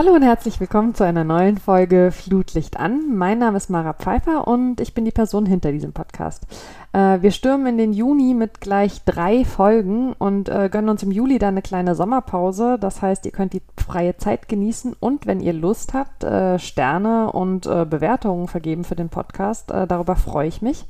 Hallo und herzlich willkommen zu einer neuen Folge Flutlicht an. Mein Name ist Mara Pfeiffer und ich bin die Person hinter diesem Podcast. Äh, wir stürmen in den Juni mit gleich drei Folgen und äh, gönnen uns im Juli dann eine kleine Sommerpause. Das heißt, ihr könnt die freie Zeit genießen und wenn ihr Lust habt, äh, Sterne und Bewertungen vergeben für den Podcast. Darüber freue ich mich.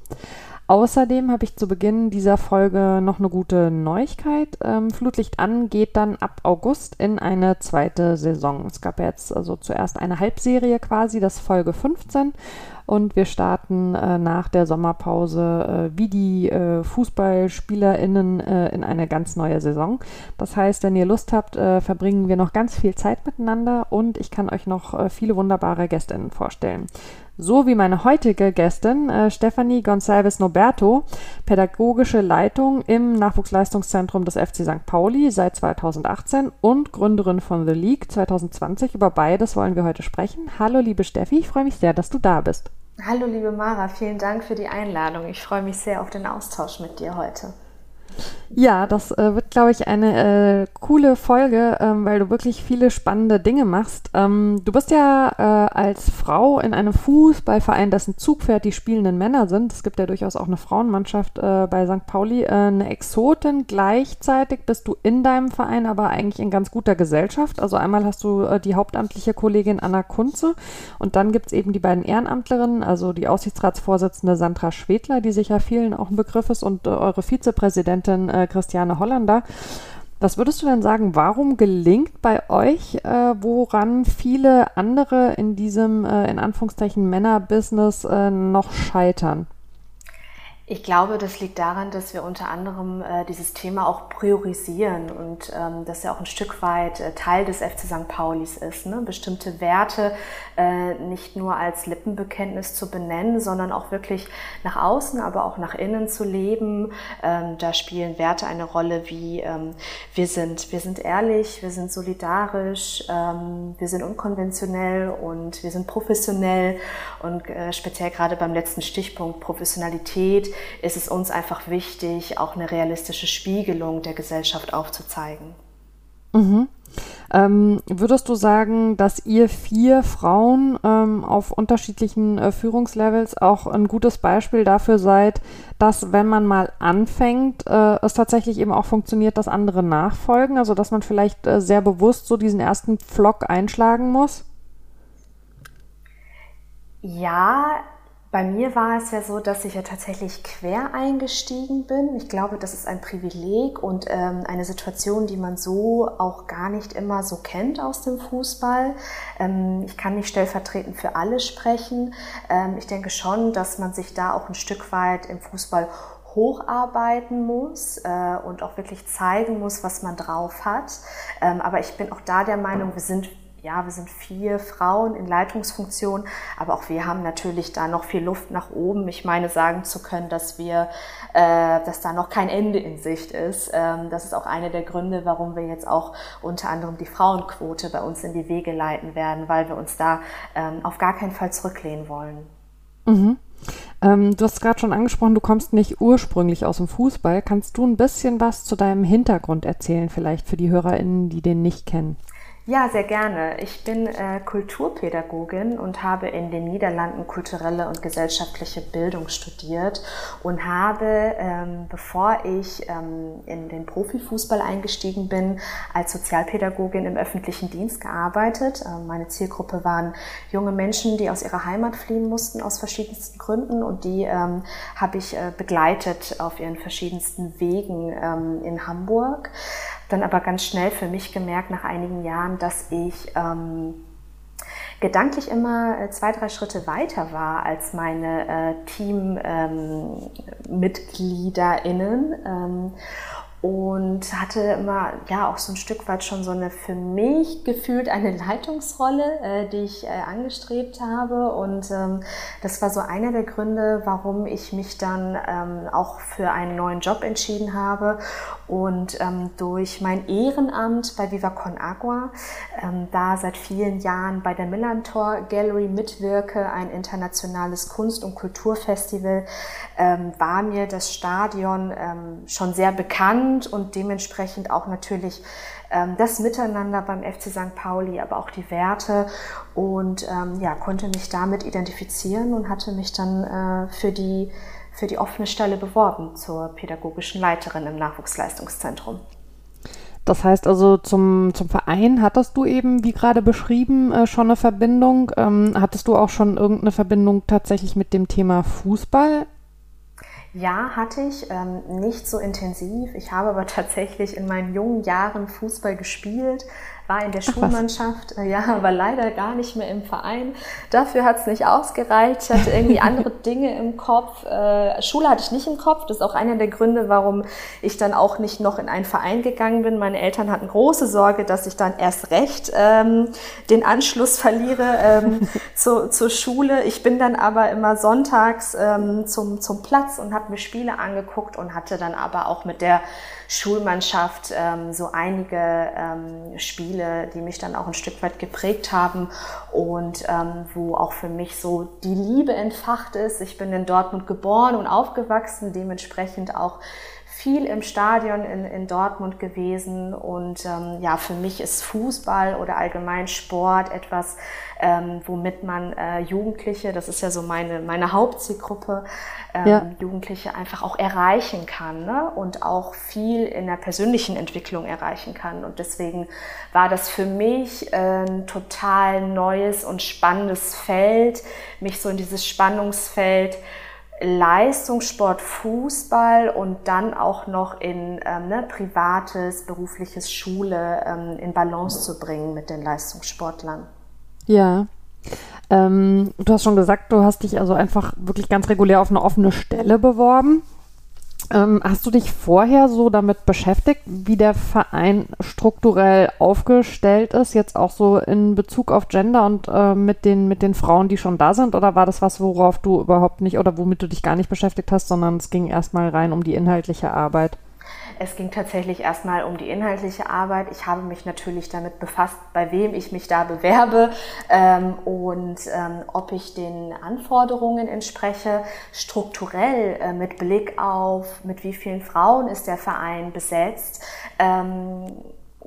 Außerdem habe ich zu Beginn dieser Folge noch eine gute Neuigkeit. Ähm, Flutlicht an geht dann ab August in eine zweite Saison. Es gab jetzt also zuerst eine Halbserie quasi, das Folge 15. Und wir starten äh, nach der Sommerpause äh, wie die äh, FußballspielerInnen äh, in eine ganz neue Saison. Das heißt, wenn ihr Lust habt, äh, verbringen wir noch ganz viel Zeit miteinander und ich kann euch noch äh, viele wunderbare GästInnen vorstellen so wie meine heutige Gästin äh, Stefanie Gonçalves Noberto, pädagogische Leitung im Nachwuchsleistungszentrum des FC St. Pauli seit 2018 und Gründerin von The League 2020. Über beides wollen wir heute sprechen. Hallo liebe Steffi, ich freue mich sehr, dass du da bist. Hallo liebe Mara, vielen Dank für die Einladung. Ich freue mich sehr auf den Austausch mit dir heute. Ja, das äh, wird, glaube ich, eine äh, coole Folge, ähm, weil du wirklich viele spannende Dinge machst. Ähm, du bist ja äh, als Frau in einem Fußballverein, dessen Zugpferd die spielenden Männer sind. Es gibt ja durchaus auch eine Frauenmannschaft äh, bei St. Pauli. Äh, eine Exotin. Gleichzeitig bist du in deinem Verein aber eigentlich in ganz guter Gesellschaft. Also einmal hast du äh, die hauptamtliche Kollegin Anna Kunze und dann gibt es eben die beiden Ehrenamtlerinnen, also die Aussichtsratsvorsitzende Sandra Schwedler, die sicher vielen auch ein Begriff ist, und eure Vizepräsidentin äh, Christiane Hollander. Was würdest du denn sagen, warum gelingt bei euch, äh, woran viele andere in diesem, äh, in Anführungszeichen, Männerbusiness äh, noch scheitern? Ich glaube, das liegt daran, dass wir unter anderem äh, dieses Thema auch priorisieren und ähm, dass ja auch ein Stück weit äh, Teil des FC St. Paulis ist. Ne? Bestimmte Werte äh, nicht nur als Lippenbekenntnis zu benennen, sondern auch wirklich nach außen, aber auch nach innen zu leben. Ähm, da spielen Werte eine Rolle wie ähm, wir, sind, wir sind ehrlich, wir sind solidarisch, ähm, wir sind unkonventionell und wir sind professionell und äh, speziell gerade beim letzten Stichpunkt Professionalität ist es uns einfach wichtig, auch eine realistische Spiegelung der Gesellschaft aufzuzeigen. Mhm. Ähm, würdest du sagen, dass ihr vier Frauen ähm, auf unterschiedlichen äh, Führungslevels auch ein gutes Beispiel dafür seid, dass wenn man mal anfängt, äh, es tatsächlich eben auch funktioniert, dass andere nachfolgen? Also dass man vielleicht äh, sehr bewusst so diesen ersten Pflock einschlagen muss? Ja, bei mir war es ja so, dass ich ja tatsächlich quer eingestiegen bin. Ich glaube, das ist ein Privileg und ähm, eine Situation, die man so auch gar nicht immer so kennt aus dem Fußball. Ähm, ich kann nicht stellvertretend für alle sprechen. Ähm, ich denke schon, dass man sich da auch ein Stück weit im Fußball hocharbeiten muss äh, und auch wirklich zeigen muss, was man drauf hat. Ähm, aber ich bin auch da der Meinung, wir sind ja, wir sind vier Frauen in Leitungsfunktion, aber auch wir haben natürlich da noch viel Luft nach oben. Ich meine, sagen zu können, dass wir, äh, dass da noch kein Ende in Sicht ist. Ähm, das ist auch einer der Gründe, warum wir jetzt auch unter anderem die Frauenquote bei uns in die Wege leiten werden, weil wir uns da ähm, auf gar keinen Fall zurücklehnen wollen. Mhm. Ähm, du hast gerade schon angesprochen, du kommst nicht ursprünglich aus dem Fußball. Kannst du ein bisschen was zu deinem Hintergrund erzählen, vielleicht für die HörerInnen, die den nicht kennen? Ja, sehr gerne. Ich bin äh, Kulturpädagogin und habe in den Niederlanden kulturelle und gesellschaftliche Bildung studiert und habe, ähm, bevor ich ähm, in den Profifußball eingestiegen bin, als Sozialpädagogin im öffentlichen Dienst gearbeitet. Ähm, meine Zielgruppe waren junge Menschen, die aus ihrer Heimat fliehen mussten aus verschiedensten Gründen und die ähm, habe ich äh, begleitet auf ihren verschiedensten Wegen ähm, in Hamburg dann aber ganz schnell für mich gemerkt nach einigen Jahren, dass ich ähm, gedanklich immer äh, zwei, drei Schritte weiter war als meine äh, Teammitgliederinnen. Ähm, und hatte immer ja auch so ein Stück weit schon so eine für mich gefühlt eine Leitungsrolle, äh, die ich äh, angestrebt habe. Und ähm, das war so einer der Gründe, warum ich mich dann ähm, auch für einen neuen Job entschieden habe. Und ähm, durch mein Ehrenamt bei Viva Con Agua ähm, da seit vielen Jahren bei der Millantor Gallery mitwirke, ein internationales Kunst- und Kulturfestival, ähm, war mir das Stadion ähm, schon sehr bekannt spannend und dementsprechend auch natürlich ähm, das Miteinander beim FC St. Pauli, aber auch die Werte und ähm, ja, konnte mich damit identifizieren und hatte mich dann äh, für die für die offene Stelle beworben zur pädagogischen Leiterin im Nachwuchsleistungszentrum. Das heißt also zum, zum Verein hattest du eben, wie gerade beschrieben, äh, schon eine Verbindung. Ähm, hattest du auch schon irgendeine Verbindung tatsächlich mit dem Thema Fußball? Ja, hatte ich. Ähm, nicht so intensiv. Ich habe aber tatsächlich in meinen jungen Jahren Fußball gespielt, war in der Schulmannschaft? Äh, ja, aber leider gar nicht mehr im Verein. Dafür hat es nicht ausgereicht. Ich hatte irgendwie andere Dinge im Kopf. Äh, Schule hatte ich nicht im Kopf. Das ist auch einer der Gründe, warum ich dann auch nicht noch in einen Verein gegangen bin. Meine Eltern hatten große Sorge, dass ich dann erst recht ähm, den Anschluss verliere ähm, zu, zur Schule. Ich bin dann aber immer sonntags ähm, zum, zum Platz und habe mir Spiele angeguckt und hatte dann aber auch mit der Schulmannschaft ähm, so einige ähm, Spiele, die mich dann auch ein Stück weit geprägt haben und ähm, wo auch für mich so die Liebe entfacht ist. Ich bin in Dortmund geboren und aufgewachsen, dementsprechend auch viel im Stadion in, in Dortmund gewesen und ähm, ja, für mich ist Fußball oder allgemein Sport etwas, ähm, womit man äh, Jugendliche, das ist ja so meine, meine Hauptzielgruppe, ähm, ja. Jugendliche einfach auch erreichen kann ne? und auch viel in der persönlichen Entwicklung erreichen kann. Und deswegen war das für mich ein total neues und spannendes Feld, mich so in dieses Spannungsfeld Leistungssport, Fußball und dann auch noch in ähm, ne, privates, berufliches Schule ähm, in Balance zu bringen mit den Leistungssportlern. Ja. Ähm, du hast schon gesagt, du hast dich also einfach wirklich ganz regulär auf eine offene Stelle beworben. Ähm, hast du dich vorher so damit beschäftigt, wie der Verein strukturell aufgestellt ist, jetzt auch so in Bezug auf Gender und äh, mit, den, mit den Frauen, die schon da sind? Oder war das was, worauf du überhaupt nicht oder womit du dich gar nicht beschäftigt hast, sondern es ging erstmal rein um die inhaltliche Arbeit? Es ging tatsächlich erstmal um die inhaltliche Arbeit. Ich habe mich natürlich damit befasst, bei wem ich mich da bewerbe ähm, und ähm, ob ich den Anforderungen entspreche. Strukturell äh, mit Blick auf, mit wie vielen Frauen ist der Verein besetzt. Ähm,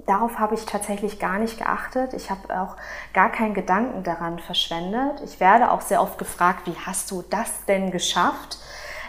darauf habe ich tatsächlich gar nicht geachtet. Ich habe auch gar keinen Gedanken daran verschwendet. Ich werde auch sehr oft gefragt, wie hast du das denn geschafft?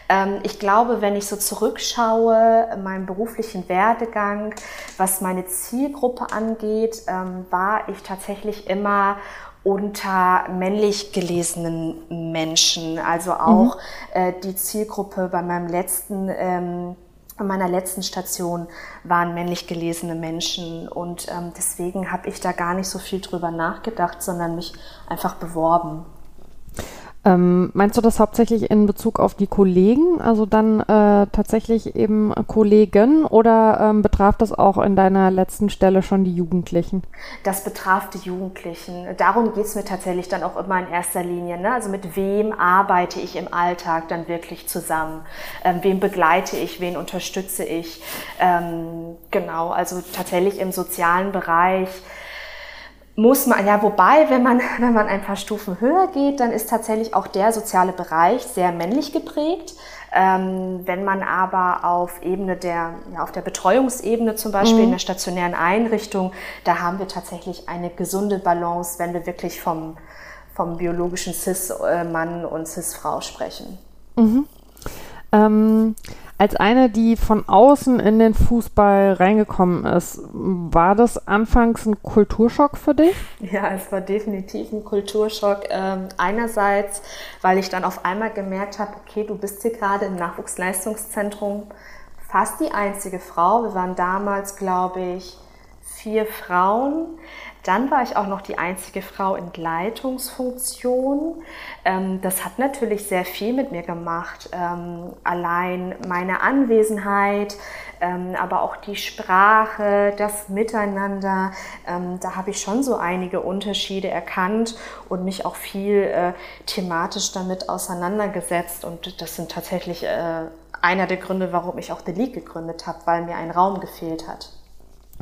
Ähm, ich glaube, wenn ich so zurückschaue, meinen beruflichen Werdegang, was meine Zielgruppe angeht, ähm, war ich tatsächlich immer unter männlich gelesenen Menschen. Also auch mhm. die Zielgruppe bei meinem letzten ähm, an meiner letzten Station waren männlich gelesene Menschen und ähm, deswegen habe ich da gar nicht so viel drüber nachgedacht, sondern mich einfach beworben. Ähm, meinst du das hauptsächlich in Bezug auf die Kollegen, also dann äh, tatsächlich eben Kollegen oder ähm, betraf das auch in deiner letzten Stelle schon die Jugendlichen? Das betraf die Jugendlichen. Darum geht es mir tatsächlich dann auch immer in erster Linie. Ne? Also mit wem arbeite ich im Alltag dann wirklich zusammen? Ähm, wem begleite ich, wen unterstütze ich? Ähm, genau, also tatsächlich im sozialen Bereich muss man, ja, wobei, wenn man, wenn man ein paar Stufen höher geht, dann ist tatsächlich auch der soziale Bereich sehr männlich geprägt. Ähm, wenn man aber auf Ebene der, ja, auf der Betreuungsebene zum Beispiel mhm. in der stationären Einrichtung, da haben wir tatsächlich eine gesunde Balance, wenn wir wirklich vom, vom biologischen Cis-Mann und Cis-Frau sprechen. Mhm. Ähm, als eine, die von außen in den Fußball reingekommen ist, war das anfangs ein Kulturschock für dich? Ja, es war definitiv ein Kulturschock. Ähm, einerseits, weil ich dann auf einmal gemerkt habe, okay, du bist hier gerade im Nachwuchsleistungszentrum fast die einzige Frau. Wir waren damals, glaube ich, vier Frauen. Dann war ich auch noch die einzige Frau in Leitungsfunktion. Ähm, das hat natürlich sehr viel mit mir gemacht. Ähm, allein meine Anwesenheit, ähm, aber auch die Sprache, das Miteinander. da habe ich schon so einige Unterschiede erkannt und mich auch viel äh, thematisch damit auseinandergesetzt. Und das sind tatsächlich äh, einer der Gründe, warum ich auch The League gegründet habe, weil mir ein Raum gefehlt hat.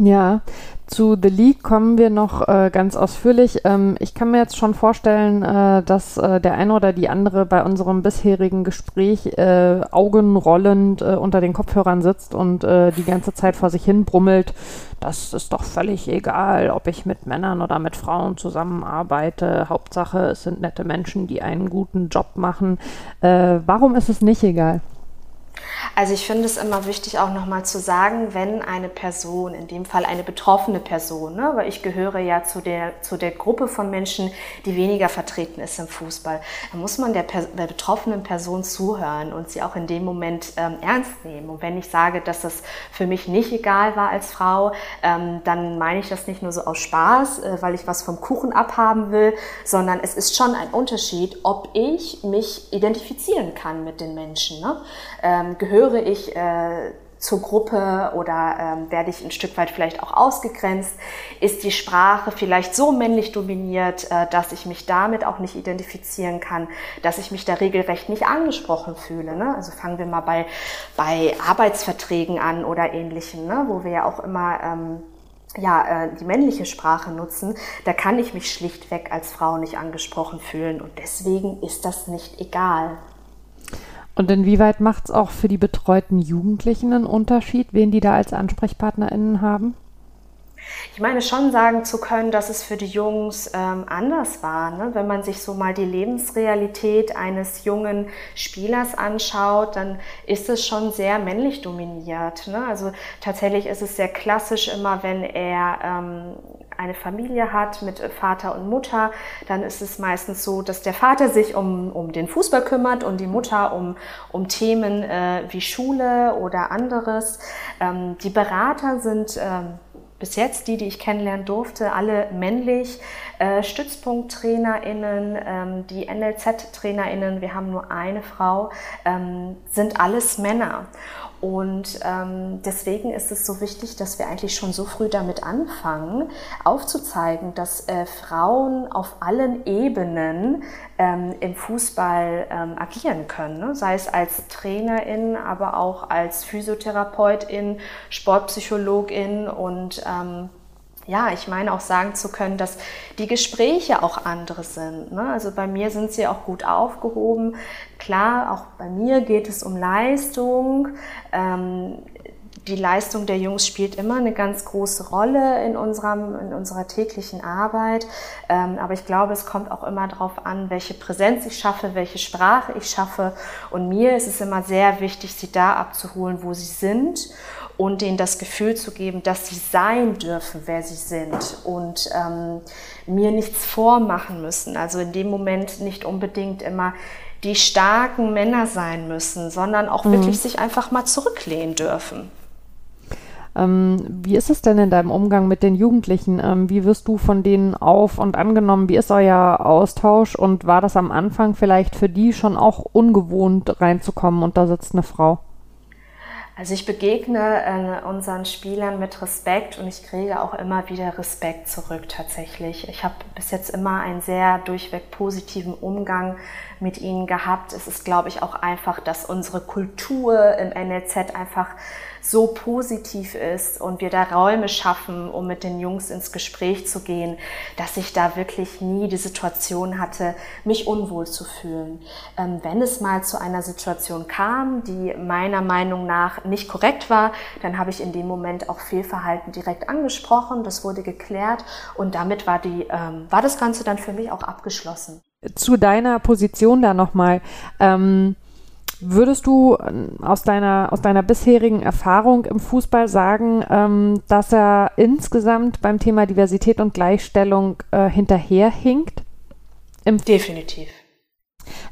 Ja, zu The League kommen wir noch äh, ganz ausführlich. Ähm, ich kann mir jetzt schon vorstellen, äh, dass äh, der eine oder die andere bei unserem bisherigen Gespräch äh, augenrollend äh, unter den Kopfhörern sitzt und äh, die ganze Zeit vor sich hin brummelt. Das ist doch völlig egal, ob ich mit Männern oder mit Frauen zusammenarbeite. Hauptsache, es sind nette Menschen, die einen guten Job machen. warum ist es nicht egal? Also ich finde es immer wichtig auch nochmal zu sagen, wenn eine Person, in dem Fall eine betroffene Person, ne, weil ich gehöre ja zu der, zu der Gruppe von Menschen, die weniger vertreten ist im Fußball, dann muss man der, der betroffenen Person zuhören und sie auch in dem Moment ähm, ernst nehmen. Und wenn ich sage, dass das für mich nicht egal war als Frau, ähm, dann meine ich das nicht nur so aus Spaß, äh, weil ich was vom Kuchen abhaben will, sondern es ist schon ein Unterschied, ob ich mich identifizieren kann mit den Menschen. Ne? Ähm, gehöre ich äh, zur Gruppe oder ähm, werde ich ein Stück weit vielleicht auch ausgegrenzt? Ist die Sprache vielleicht so männlich dominiert, äh, dass ich mich damit auch nicht identifizieren kann, dass ich mich da regelrecht nicht angesprochen fühle? Ne? Also fangen wir mal bei, bei Arbeitsverträgen an oder ähnlichem, ne? wo wir ja auch immer ähm, ja, äh, die männliche Sprache nutzen, da kann ich mich schlichtweg als Frau nicht angesprochen fühlen und deswegen ist das nicht egal. Und inwieweit macht es auch für die betreuten Jugendlichen einen Unterschied, wen die da als AnsprechpartnerInnen haben? Ich meine schon sagen zu können, dass es für die Jungs ähm, anders war. Ne? Wenn man sich so mal die Lebensrealität eines jungen Spielers anschaut, dann ist es schon sehr männlich dominiert. Ne? Also tatsächlich ist es sehr klassisch immer, wenn er ähm, eine Familie hat mit Vater und Mutter, dann ist es meistens so, dass der Vater sich um, um den Fußball kümmert und die Mutter um, um Themen äh, wie Schule oder anderes. Ähm, die Berater sind ähm, bis jetzt, die, die ich kennenlernen durfte, alle männlich. Äh, StützpunkttrainerInnen, ähm, die NLZ-TrainerInnen, wir haben nur eine Frau, ähm, sind alles Männer. Und ähm, deswegen ist es so wichtig, dass wir eigentlich schon so früh damit anfangen, aufzuzeigen, dass äh, Frauen auf allen Ebenen ähm, im Fußball ähm, agieren können. Ne? Sei es als Trainerin, aber auch als Physiotherapeutin, Sportpsychologin und ähm, ja, ich meine auch sagen zu können, dass die Gespräche auch andere sind. Ne? Also bei mir sind sie auch gut aufgehoben. Klar, auch bei mir geht es um Leistung. Ähm, die Leistung der Jungs spielt immer eine ganz große Rolle in, unserem, in unserer täglichen Arbeit. Ähm, aber ich glaube, es kommt auch immer darauf an, welche Präsenz ich schaffe, welche Sprache ich schaffe. Und mir ist es immer sehr wichtig, sie da abzuholen, wo sie sind und denen das Gefühl zu geben, dass sie sein dürfen, wer sie sind und ähm, mir nichts vormachen müssen. Also in dem Moment nicht unbedingt immer die starken Männer sein müssen, sondern auch mhm. wirklich sich einfach mal zurücklehnen dürfen. Ähm, wie ist es denn in deinem Umgang mit den Jugendlichen? Ähm, wie wirst du von denen auf und angenommen? Wie ist euer Austausch? Und war das am Anfang vielleicht für die schon auch ungewohnt reinzukommen und da sitzt eine Frau? Also ich begegne äh, unseren Spielern mit Respekt und ich kriege auch immer wieder Respekt zurück tatsächlich. Ich habe bis jetzt immer einen sehr durchweg positiven Umgang mit ihnen gehabt. Es ist, glaube ich, auch einfach, dass unsere Kultur im NLZ einfach so positiv ist und wir da Räume schaffen, um mit den Jungs ins Gespräch zu gehen, dass ich da wirklich nie die Situation hatte, mich unwohl zu fühlen. Ähm, wenn es mal zu einer Situation kam, die meiner Meinung nach nicht korrekt war, dann habe ich in dem Moment auch Fehlverhalten direkt angesprochen, das wurde geklärt und damit war, die, ähm, war das Ganze dann für mich auch abgeschlossen. Zu deiner Position da nochmal. Ähm Würdest du äh, aus deiner, aus deiner bisherigen Erfahrung im Fußball sagen, ähm, dass er insgesamt beim Thema Diversität und Gleichstellung äh, hinterherhinkt? Im Definitiv.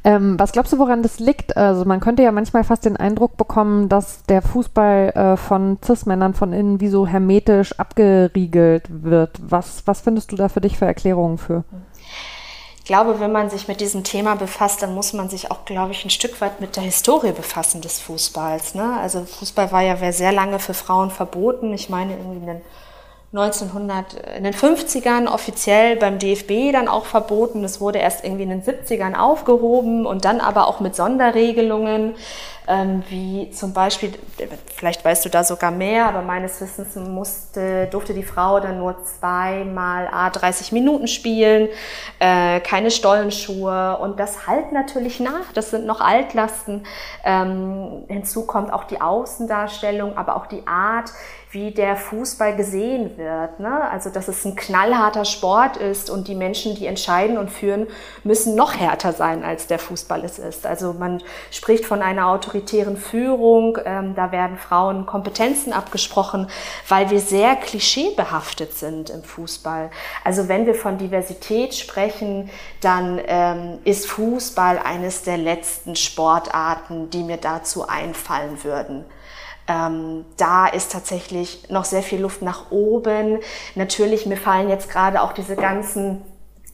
Ähm, was glaubst du, woran das liegt? Also man könnte ja manchmal fast den Eindruck bekommen, dass der Fußball äh, von Cis-Männern von innen wie so hermetisch abgeriegelt wird. Was, was findest du da für dich für Erklärungen für? Mhm glaube, wenn man sich mit diesem Thema befasst, dann muss man sich auch, glaube ich, ein Stück weit mit der Historie befassen des Fußballs. Ne? Also Fußball war ja sehr lange für Frauen verboten. Ich meine, irgendwie in den 1900, in den 50ern offiziell beim DFB dann auch verboten. Es wurde erst irgendwie in den 70ern aufgehoben und dann aber auch mit Sonderregelungen. ähm, wie zum Beispiel, vielleicht weißt du da sogar mehr, aber meines Wissens musste, durfte die Frau dann nur zweimal a 30 Minuten spielen, äh, keine Stollenschuhe und das halt natürlich nach. Das sind noch Altlasten. Ähm, hinzu kommt auch die Außendarstellung, aber auch die Art, wie der Fußball gesehen wird. Ne? Also, dass es ein knallharter Sport ist und die Menschen, die entscheiden und führen, müssen noch härter sein, als der Fußball es ist. Also, man spricht von einer autoritären Führung. Ähm, da werden Frauen Kompetenzen abgesprochen, weil wir sehr klischeebehaftet sind im Fußball. Also, wenn wir von Diversität sprechen, dann ähm, ist Fußball eines der letzten Sportarten, die mir dazu einfallen würden. Ähm, da ist tatsächlich noch sehr viel Luft nach oben. Natürlich, mir fallen jetzt gerade auch diese ganzen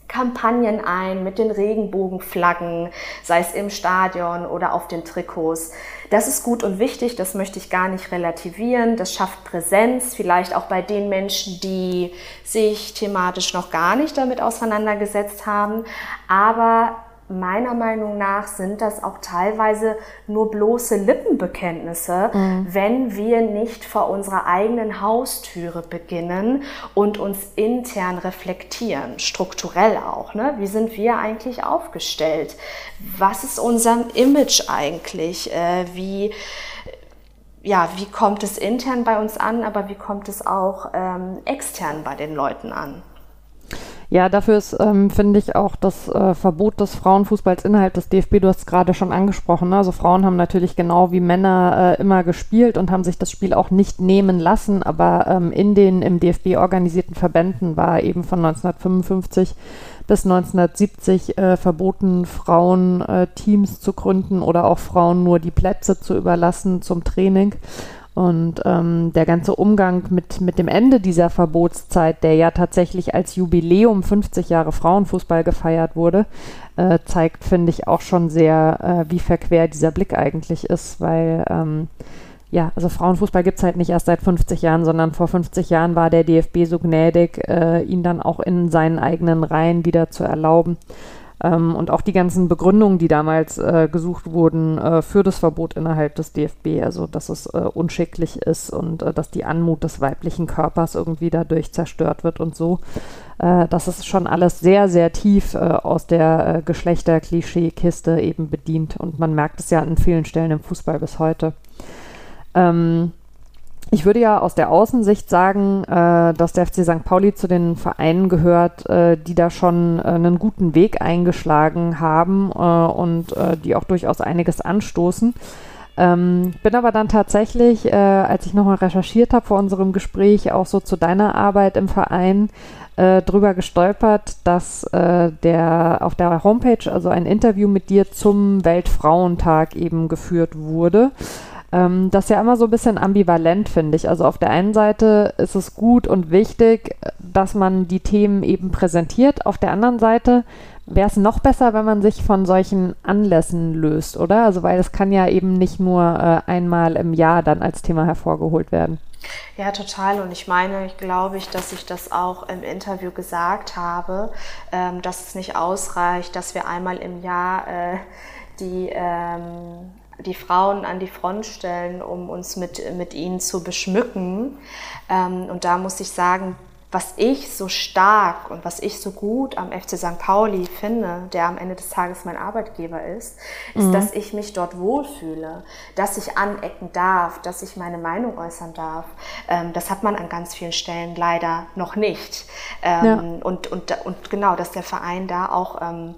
Kampagnen ein mit den Regenbogenflaggen, sei es im Stadion oder auf den Trikots. Das ist gut und wichtig, das möchte ich gar nicht relativieren. Das schafft Präsenz, vielleicht auch bei den Menschen, die sich thematisch noch gar nicht damit auseinandergesetzt haben. Aber meiner Meinung nach sind das auch teilweise nur bloße Lippenbekenntnisse, mhm. wenn wir nicht vor unserer eigenen Haustüre beginnen und uns intern reflektieren, strukturell auch. Ne? Wie sind wir eigentlich aufgestellt? Was ist unser Image eigentlich? Äh, wie ja, wie kommt es intern bei uns an, aber wie kommt es auch ähm, extern bei den Leuten an? Ja, dafür ist, ähm, finde ich, auch das äh, Verbot des Frauenfußballs innerhalb des DFB, du hast es gerade schon angesprochen. Ne? Also Frauen haben natürlich genau wie Männer äh, immer gespielt und haben sich das Spiel auch nicht nehmen lassen, aber ähm, in den im DFB organisierten Verbänden war eben von 1955 bis 1970 äh, verboten, Frauen äh, Teams zu gründen oder auch Frauen nur die Plätze zu überlassen zum Training. Und ähm, der ganze Umgang mit, mit dem Ende dieser Verbotszeit, der ja tatsächlich als Jubiläum 50 Jahre Frauenfußball gefeiert wurde, äh, zeigt, finde ich, auch schon sehr, äh, wie verquer dieser Blick eigentlich ist, weil ähm, ja, also Frauenfußball gibt es halt nicht erst seit 50 Jahren, sondern vor 50 Jahren war der DFB so gnädig, äh, ihn dann auch in seinen eigenen Reihen wieder zu erlauben. Ähm, und auch die ganzen Begründungen, die damals äh, gesucht wurden äh, für das Verbot innerhalb des DFB, also dass es äh, unschicklich ist und äh, dass die Anmut des weiblichen Körpers irgendwie dadurch zerstört wird und so. Äh, das ist schon alles sehr, sehr tief äh, aus der Geschlechterklischee-Kiste eben bedient. Und man merkt es ja an vielen Stellen im Fußball bis heute. Ähm, ich würde ja aus der Außensicht sagen, äh, dass der FC St. Pauli zu den Vereinen gehört, äh, die da schon äh, einen guten Weg eingeschlagen haben äh, und äh, die auch durchaus einiges anstoßen. Ähm, bin aber dann tatsächlich, äh, als ich nochmal recherchiert habe vor unserem Gespräch, auch so zu deiner Arbeit im Verein, drüber gestolpert, dass der auf der Homepage also ein Interview mit dir zum Weltfrauentag eben geführt wurde. Ähm, das ist ja immer so ein bisschen ambivalent, finde ich. Also auf der einen Seite ist es gut und wichtig, dass man die Themen eben präsentiert. Auf der anderen Seite wäre es noch besser, wenn man sich von solchen Anlässen löst, oder? Also weil es kann ja eben nicht nur äh, einmal im Jahr dann als Thema hervorgeholt werden. Ja, total. Und ich meine, ich glaube ich, dass ich das auch im Interview gesagt habe, ähm, dass es nicht ausreicht, dass wir einmal im Jahr äh, die ähm, die Frauen an die Front stellen, um uns mit, mit ihnen zu beschmücken. Ähm, und da muss ich sagen, was ich so stark und was ich so gut am FC St. Pauli finde, der am Ende des Tages mein Arbeitgeber ist, ist, mhm. dass ich mich dort wohlfühle, dass ich anecken darf, dass ich meine Meinung äußern darf. Ähm, das hat man an ganz vielen Stellen leider noch nicht. Ähm, ja. und, und, und genau, dass der Verein da auch ähm,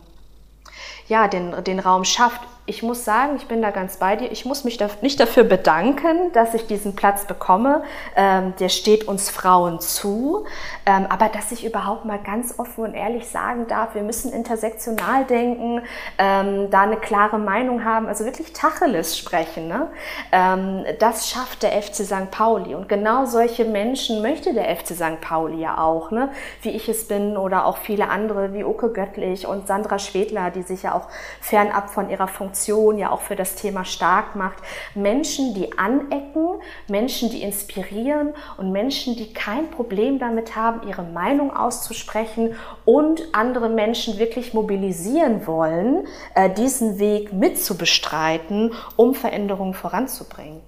ja, den, den Raum schafft, ich muss sagen, ich bin da ganz bei dir. Ich muss mich da nicht dafür bedanken, dass ich diesen Platz bekomme. Ähm, der steht uns Frauen zu. Ähm, aber dass ich überhaupt mal ganz offen und ehrlich sagen darf, wir müssen intersektional denken, ähm, da eine klare Meinung haben, also wirklich Tacheles sprechen. Ne? Ähm, das schafft der FC St. Pauli. Und genau solche Menschen möchte der FC St. Pauli ja auch, ne? wie ich es bin oder auch viele andere wie Uke Göttlich und Sandra Schwedler, die sich ja auch fernab von ihrer Funktion Reputation ja auch für das Thema stark macht. Menschen, die anecken, Menschen, die inspirieren und Menschen, die kein Problem damit haben, ihre Meinung auszusprechen und andere Menschen wirklich mobilisieren wollen, äh, diesen Weg mitzubestreiten, um Veränderungen voranzubringen.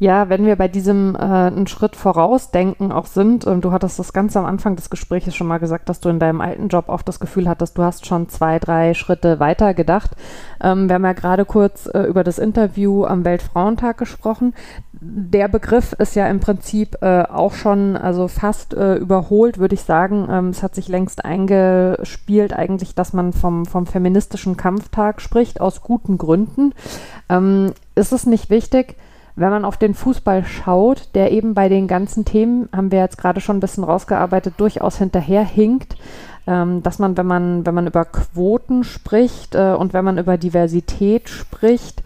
Ja, wenn wir bei diesem äh, einen Schritt vorausdenken auch sind, und du hattest das ganz am Anfang des Gesprächs schon mal gesagt, dass du in deinem alten Job oft das Gefühl hattest, du hast schon zwei, drei Schritte weiter gedacht. Ähm, wir haben ja gerade kurz äh, über das Interview am Weltfrauentag gesprochen. Der Begriff ist ja im Prinzip äh, auch schon also fast äh, überholt, würde ich sagen. Ähm, es hat sich längst eingespielt eigentlich, dass man vom, vom feministischen Kampftag spricht, aus guten Gründen. Ähm, ist es nicht wichtig, wenn man auf den Fußball schaut, der eben bei den ganzen Themen, haben wir jetzt gerade schon ein bisschen rausgearbeitet, durchaus hinterherhinkt, ähm, dass man, wenn man, wenn man über Quoten spricht äh, und wenn man über Diversität spricht,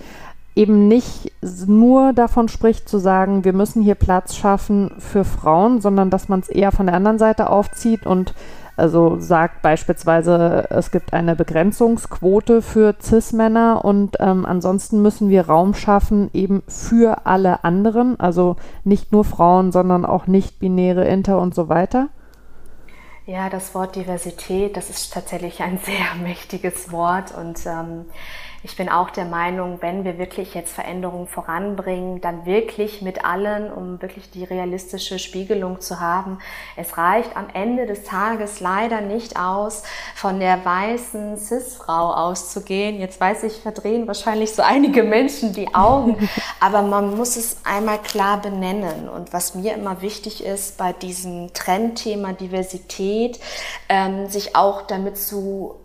eben nicht nur davon spricht zu sagen, wir müssen hier Platz schaffen für Frauen, sondern dass man es eher von der anderen Seite aufzieht und also sagt beispielsweise, es gibt eine Begrenzungsquote für CIS-Männer und ähm, ansonsten müssen wir Raum schaffen eben für alle anderen, also nicht nur Frauen, sondern auch nicht-binäre, Inter und so weiter. Ja, das Wort Diversität, das ist tatsächlich ein sehr mächtiges Wort und ähm, ich bin auch der Meinung, wenn wir wirklich jetzt Veränderungen voranbringen, dann wirklich mit allen, um wirklich die realistische Spiegelung zu haben. Es reicht am Ende des Tages leider nicht aus, von der weißen Cis-Frau auszugehen. Jetzt weiß ich, verdrehen wahrscheinlich so einige Menschen die Augen, aber man muss es einmal klar benennen. Und was mir immer wichtig ist bei diesem Trendthema Diversität, ähm, sich auch damit zu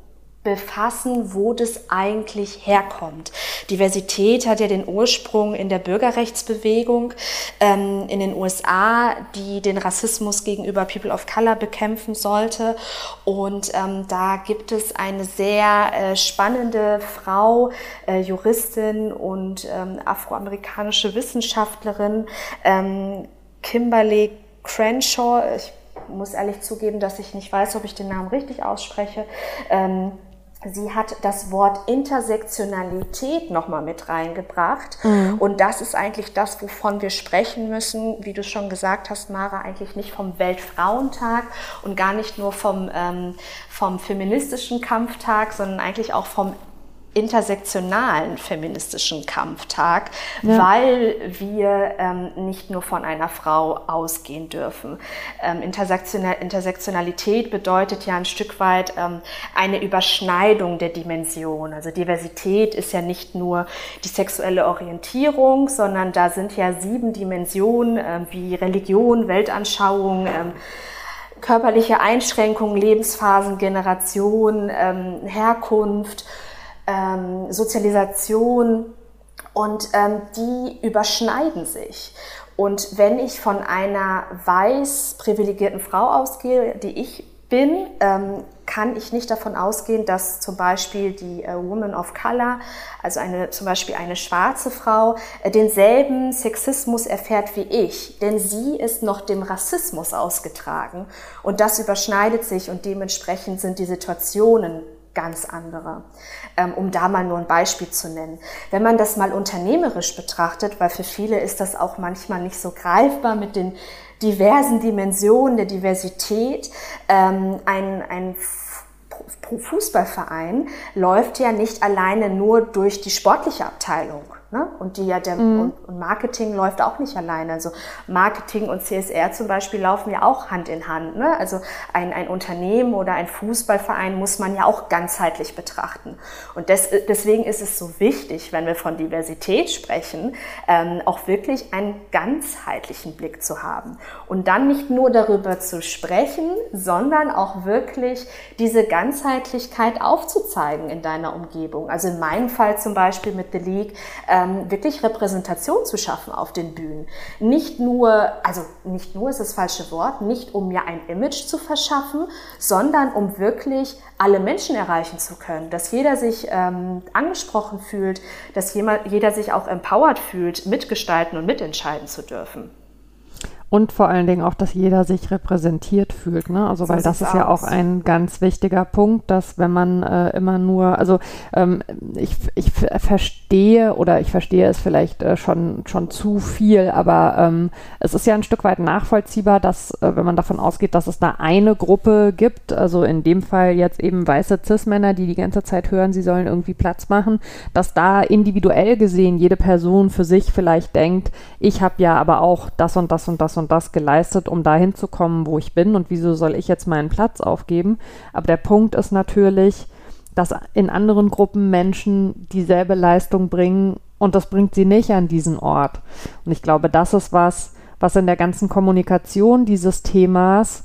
befassen, wo das eigentlich herkommt. Diversität hat ja den Ursprung in der Bürgerrechtsbewegung ähm, in den USA, die den Rassismus gegenüber People of Color bekämpfen sollte. Und ähm, da gibt es eine sehr äh, spannende Frau, äh, Juristin und ähm, afroamerikanische Wissenschaftlerin, ähm, Kimberly Crenshaw. Ich muss ehrlich zugeben, dass ich nicht weiß, ob ich den Namen richtig ausspreche. Ähm, Sie hat das Wort Intersektionalität nochmal mit reingebracht. Mhm. Und das ist eigentlich das, wovon wir sprechen müssen, wie du schon gesagt hast, Mara, eigentlich nicht vom Weltfrauentag und gar nicht nur vom, ähm, vom feministischen Kampftag, sondern eigentlich auch vom intersektionalen feministischen Kampftag, ja. weil wir ähm, nicht nur von einer Frau ausgehen dürfen. Ähm, Intersektional Intersektionalität bedeutet ja ein Stück weit ähm, eine Überschneidung der Dimension. Also Diversität ist ja nicht nur die sexuelle Orientierung, sondern da sind ja sieben Dimensionen äh, wie Religion, Weltanschauung, ähm, körperliche Einschränkungen, Lebensphasen, Generation, ähm, Herkunft, ähm, Sozialisation und ähm, die überschneiden sich. Und wenn ich von einer weiß privilegierten Frau ausgehe, die ich bin, ähm, kann ich nicht davon ausgehen, dass zum Beispiel die äh, Woman of Color, also eine, zum Beispiel eine schwarze Frau, äh, denselben Sexismus erfährt wie ich. Denn sie ist noch dem Rassismus ausgetragen. Und das überschneidet sich und dementsprechend sind die Situationen ganz andere. Ähm, um da mal nur ein Beispiel zu nennen. Wenn man das mal unternehmerisch betrachtet, weil für viele ist das auch manchmal nicht so greifbar mit den diversen Dimensionen der Diversität, ähm, ein, ein Fußballverein läuft ja nicht alleine nur durch die sportliche Abteilung. Ne? Und die ja der mhm. und, Marketing läuft auch nicht alleine. Also Marketing und CSR zum Beispiel laufen ja auch Hand in Hand. Ne? Also ein, ein Unternehmen oder ein Fußballverein muss man ja auch ganzheitlich betrachten. Und des, deswegen ist es so wichtig, wenn wir von Diversität sprechen, ähm, auch wirklich einen ganzheitlichen Blick zu haben. Und dann nicht nur darüber zu sprechen, sondern auch wirklich diese Ganzheitlichkeit aufzuzeigen in deiner Umgebung. Also in meinem Fall zum Beispiel mit The League, ähm, wirklich Repräsentation zu schaffen auf den Bühnen. Nicht nur, also nicht nur ist das falsche Wort, nicht um mir ein Image zu verschaffen, sondern um wirklich alle Menschen erreichen zu können, dass jeder sich ähm, angesprochen fühlt, dass jeder sich auch empowered fühlt, mitgestalten und mitentscheiden zu dürfen. Und vor allen Dingen auch, dass jeder sich repräsentiert fühlt. Ne? Also, so weil das ist aus. ja auch ein ganz wichtiger Punkt, dass wenn man äh, immer nur, also ähm, ich, ich verstehe oder ich verstehe es vielleicht äh, schon, schon zu viel, aber ähm, es ist ja ein Stück weit nachvollziehbar, dass, äh, wenn man davon ausgeht, dass es da eine Gruppe gibt, also in dem Fall jetzt eben weiße Cis-Männer, die die ganze Zeit hören, sie sollen irgendwie Platz machen, dass da individuell gesehen jede Person für sich vielleicht denkt, ich habe ja aber auch das und das und das und das geleistet, um dahin zu kommen, wo ich bin und wieso soll ich jetzt meinen Platz aufgeben? Aber der Punkt ist natürlich, dass in anderen Gruppen Menschen dieselbe Leistung bringen und das bringt sie nicht an diesen Ort. Und ich glaube, das ist was, was in der ganzen Kommunikation dieses Themas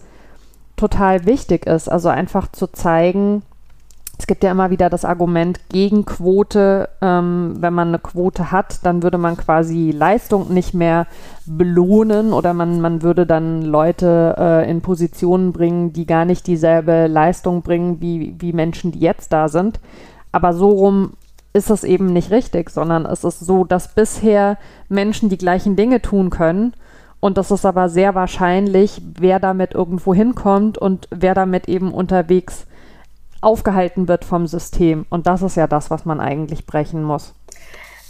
total wichtig ist. Also einfach zu zeigen, es gibt ja immer wieder das Argument gegen Quote. Ähm, wenn man eine Quote hat, dann würde man quasi Leistung nicht mehr belohnen oder man, man würde dann Leute äh, in Positionen bringen, die gar nicht dieselbe Leistung bringen wie, wie Menschen, die jetzt da sind. Aber so rum ist es eben nicht richtig, sondern es ist so, dass bisher Menschen die gleichen Dinge tun können. Und das ist aber sehr wahrscheinlich, wer damit irgendwo hinkommt und wer damit eben unterwegs ist aufgehalten wird vom System. Und das ist ja das, was man eigentlich brechen muss.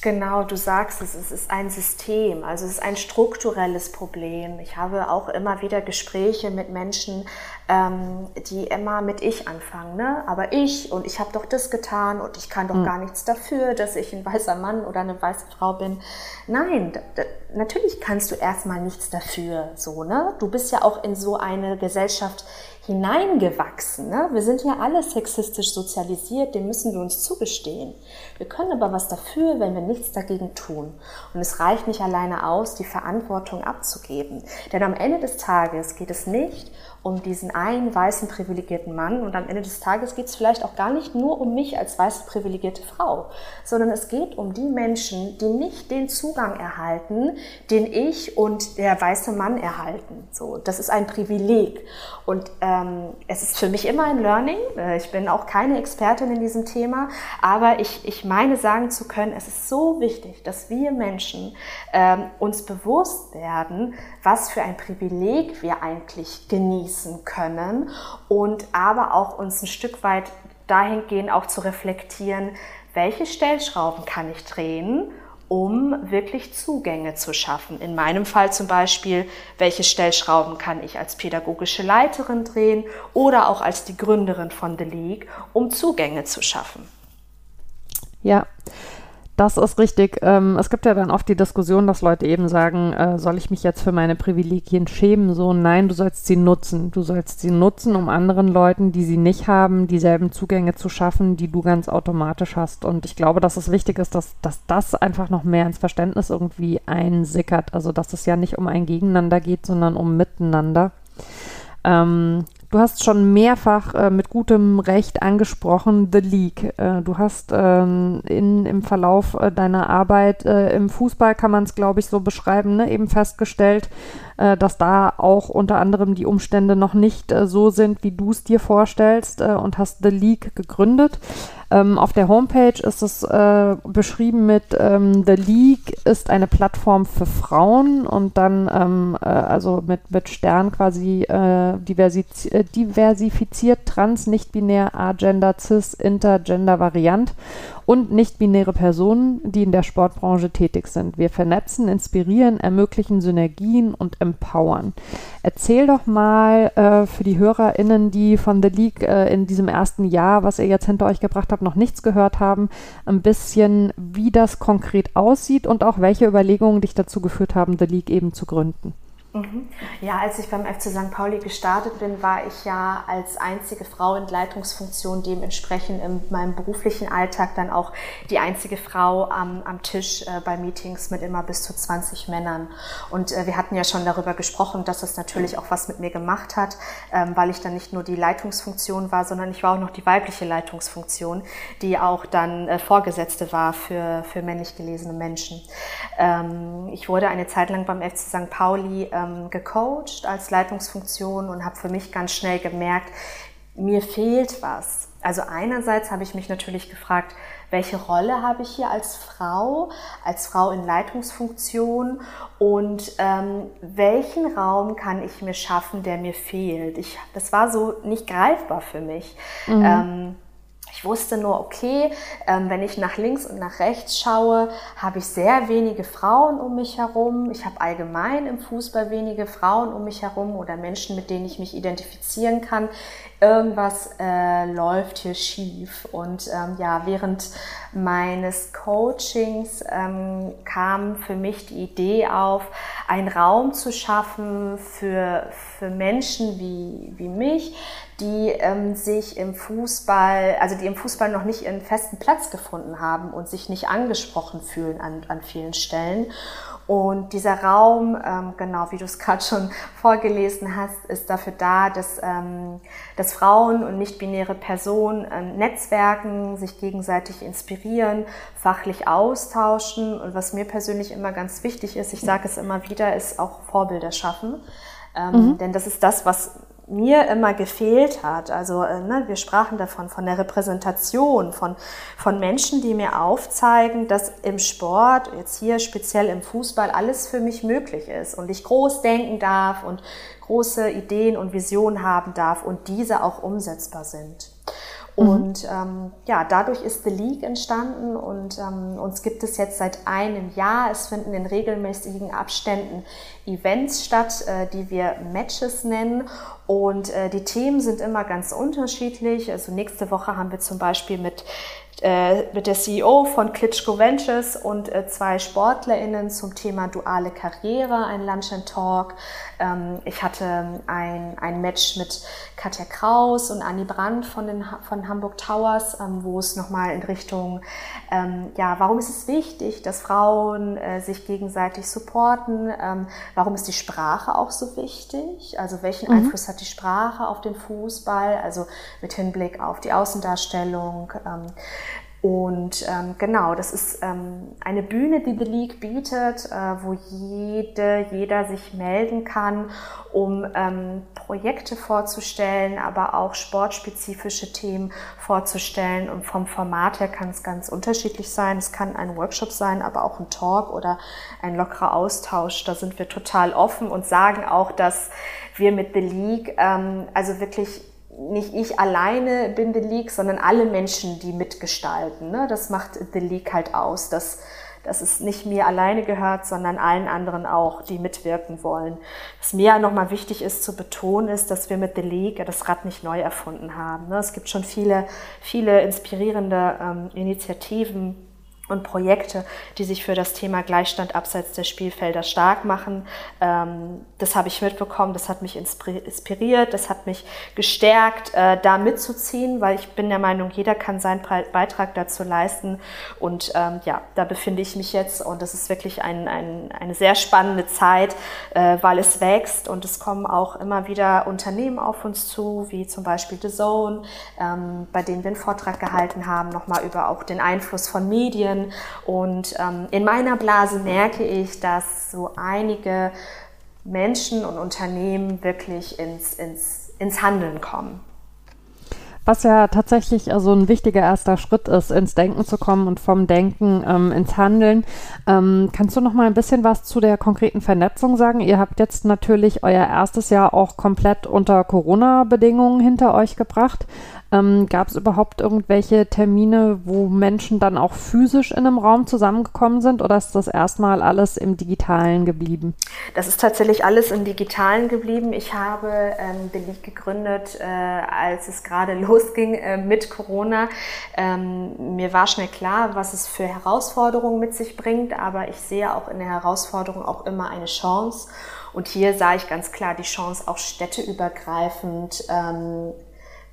Genau, du sagst es, es ist ein System, also es ist ein strukturelles Problem. Ich habe auch immer wieder Gespräche mit Menschen, ähm, die immer mit ich anfangen. Ne? Aber ich und ich habe doch das getan und ich kann doch mhm. gar nichts dafür, dass ich ein weißer Mann oder eine weiße Frau bin. Nein, natürlich kannst du erstmal nichts dafür. So, ne? Du bist ja auch in so eine Gesellschaft hineingewachsen. Ne? Wir sind ja alle sexistisch sozialisiert, dem müssen wir uns zugestehen. Wir können aber was dafür, wenn wir nichts dagegen tun. Und es reicht nicht alleine aus, die Verantwortung abzugeben. Denn am Ende des Tages geht es nicht um diesen einen weißen privilegierten Mann und am Ende des Tages geht es vielleicht auch gar nicht nur um mich als weiße privilegierte Frau, sondern es geht um die Menschen, die nicht den Zugang erhalten, den ich und der weiße Mann erhalten. So, das ist ein Privileg und ähm, es ist für mich immer ein Learning. Äh, ich bin auch keine Expertin in diesem Thema, aber ich, ich meine sagen zu können, es ist so wichtig, dass wir Menschen ähm, uns bewusst werden, was für ein Privileg wir eigentlich genießen können und aber auch uns ein Stück weit dahingehend auch zu reflektieren, welche Stellschrauben kann ich drehen, um wirklich Zugänge zu schaffen. In meinem Fall zum Beispiel, welche Stellschrauben kann ich als pädagogische Leiterin drehen oder auch als die Gründerin von The League, um Zugänge zu schaffen. Ja, das ist richtig. Ähm, es gibt ja dann oft die Diskussion, dass Leute eben sagen, äh, soll ich mich jetzt für meine Privilegien schämen? So, nein, du sollst sie nutzen. Du sollst sie nutzen, um anderen Leuten, die sie nicht haben, dieselben Zugänge zu schaffen, die du ganz automatisch hast. Und ich glaube, dass es wichtig ist, dass, dass das einfach noch mehr ins Verständnis irgendwie einsickert. Also, dass es ja nicht um ein Gegeneinander geht, sondern um Miteinander. Ähm, Du hast schon mehrfach äh, mit gutem Recht angesprochen, The League. Äh, du hast ähm, in, im Verlauf äh, deiner Arbeit äh, im Fußball, kann man es glaube ich so beschreiben, ne, eben festgestellt, äh, dass da auch unter anderem die Umstände noch nicht äh, so sind, wie du es dir vorstellst und hast The League gegründet. Ähm, auf der Homepage ist es äh, beschrieben mit ähm, The League ist eine Plattform für Frauen und dann ähm, äh, also mit, mit Stern quasi äh, äh, diversifiziert, trans, nicht-binär, agender, cis, intergender Variant und nicht-binäre Personen, die in der Sportbranche tätig sind. Wir vernetzen, inspirieren, ermöglichen Synergien und empowern. Erzähl doch mal äh, für die HörerInnen, die von The League äh, in diesem ersten Jahr, was ihr jetzt hinter euch gebracht habt, noch nichts gehört haben, ein bisschen, wie das konkret aussieht und auch welche Überlegungen dich dazu geführt haben, The League eben zu gründen. Mhm. Ja, als ich beim FC St. Pauli gestartet bin, war ich ja als einzige Frau in Leitungsfunktion dementsprechend in meinem beruflichen Alltag dann auch die einzige Frau am, am Tisch äh, bei Meetings mit immer bis zu 20 Männern. Und äh, wir hatten ja schon darüber gesprochen, dass das natürlich auch was mit mir gemacht hat, ähm, weil ich dann nicht nur die Leitungsfunktion war, sondern ich war auch noch die weibliche Leitungsfunktion, die auch dann äh, Vorgesetzte war für, für männlich gelesene Menschen. Ähm, ich wurde eine Zeit lang beim FC St. Pauli ähm, gecoacht als Leitungsfunktion und habe für mich ganz schnell gemerkt, mir fehlt was. Also einerseits habe ich mich natürlich gefragt, welche Rolle habe ich hier als Frau, als Frau in Leitungsfunktion und ähm, welchen Raum kann ich mir schaffen, der mir fehlt. Ich, das war so nicht greifbar für mich. Mhm. Ähm, ich wusste nur, okay, ähm, wenn ich nach links und nach rechts schaue, habe ich sehr wenige Frauen um mich herum. Ich habe allgemein im Fußball wenige Frauen um mich herum oder Menschen, mit denen ich mich identifizieren kann. Irgendwas äh, läuft hier schief. Und ähm, ja, während meines Coachings ähm, kam für mich die Idee auf, einen Raum zu schaffen für, für Menschen wie, wie mich, die ähm, sich im Fußball, also die im Fußball noch nicht ihren festen Platz gefunden haben und sich nicht angesprochen fühlen an, an vielen Stellen. Und dieser Raum, ähm, genau wie du es gerade schon vorgelesen hast, ist dafür da, dass, ähm, dass Frauen und nicht-binäre Personen ähm, netzwerken, sich gegenseitig inspirieren, fachlich austauschen. Und was mir persönlich immer ganz wichtig ist, ich sage es immer wieder, ist auch Vorbilder schaffen. Ähm, mhm. Denn das ist das, was mir immer gefehlt hat. Also äh, ne, wir sprachen davon, von der Repräsentation, von, von Menschen, die mir aufzeigen, dass im Sport, jetzt hier speziell im Fußball, alles für mich möglich ist und ich groß denken darf und große Ideen und Visionen haben darf und diese auch umsetzbar sind. Mhm. Und ähm, ja, dadurch ist The League entstanden und ähm, uns gibt es jetzt seit einem Jahr. Es finden in regelmäßigen Abständen Events statt, äh, die wir Matches nennen. Und äh, die Themen sind immer ganz unterschiedlich. Also nächste Woche haben wir zum Beispiel mit äh, mit der CEO von Klitschko Ventures und äh, zwei SportlerInnen zum Thema duale Karriere, ein Lunch and Talk. Ähm, ich hatte ein, ein Match mit Katja Kraus und Annie Brandt von, den, von Hamburg Towers, ähm, wo es nochmal in Richtung, ähm, ja, warum ist es wichtig, dass Frauen äh, sich gegenseitig supporten? Ähm, warum ist die Sprache auch so wichtig? Also welchen mhm. Einfluss hat die Sprache auf den Fußball? Also mit Hinblick auf die Außendarstellung. Und ähm, genau, das ist ähm, eine Bühne, die The League bietet, äh, wo jede, jeder sich melden kann, um ähm, Projekte vorzustellen, aber auch sportspezifische Themen vorzustellen. Und vom Format her kann es ganz unterschiedlich sein. Es kann ein Workshop sein, aber auch ein Talk oder ein lockerer Austausch. Da sind wir total offen und sagen auch, dass wir mit The League ähm, also wirklich nicht ich alleine bin The League, sondern alle Menschen, die mitgestalten. Ne? Das macht The League halt aus, dass, dass es nicht mir alleine gehört, sondern allen anderen auch, die mitwirken wollen. Was mir nochmal wichtig ist zu betonen, ist, dass wir mit The League das Rad nicht neu erfunden haben. Ne? Es gibt schon viele, viele inspirierende ähm, Initiativen, und Projekte, die sich für das Thema Gleichstand abseits der Spielfelder stark machen. Ähm, das habe ich mitbekommen, das hat mich inspiriert, das hat mich gestärkt, äh, da mitzuziehen, weil ich bin der Meinung, jeder kann seinen Beitrag dazu leisten. Und ähm, ja, da befinde ich mich jetzt und das ist wirklich ein, ein, eine sehr spannende Zeit, äh, weil es wächst und es kommen auch immer wieder Unternehmen auf uns zu, wie zum Beispiel The Zone, ähm, bei denen wir einen Vortrag gehalten haben, nochmal über auch den Einfluss von Medien und ähm, in meiner Blase merke ich, dass so einige Menschen und Unternehmen wirklich ins, ins, ins Handeln kommen. Was ja tatsächlich also ein wichtiger erster Schritt ist, ins Denken zu kommen und vom Denken ähm, ins Handeln. Ähm, kannst du noch mal ein bisschen was zu der konkreten Vernetzung sagen? Ihr habt jetzt natürlich euer erstes Jahr auch komplett unter Corona-Bedingungen hinter euch gebracht. Ähm, Gab es überhaupt irgendwelche Termine, wo Menschen dann auch physisch in einem Raum zusammengekommen sind oder ist das erstmal alles im Digitalen geblieben? Das ist tatsächlich alles im Digitalen geblieben. Ich habe ähm, Beleg gegründet, äh, als es gerade losging äh, mit Corona. Ähm, mir war schnell klar, was es für Herausforderungen mit sich bringt, aber ich sehe auch in der Herausforderung auch immer eine Chance. Und hier sah ich ganz klar die Chance, auch städteübergreifend ähm,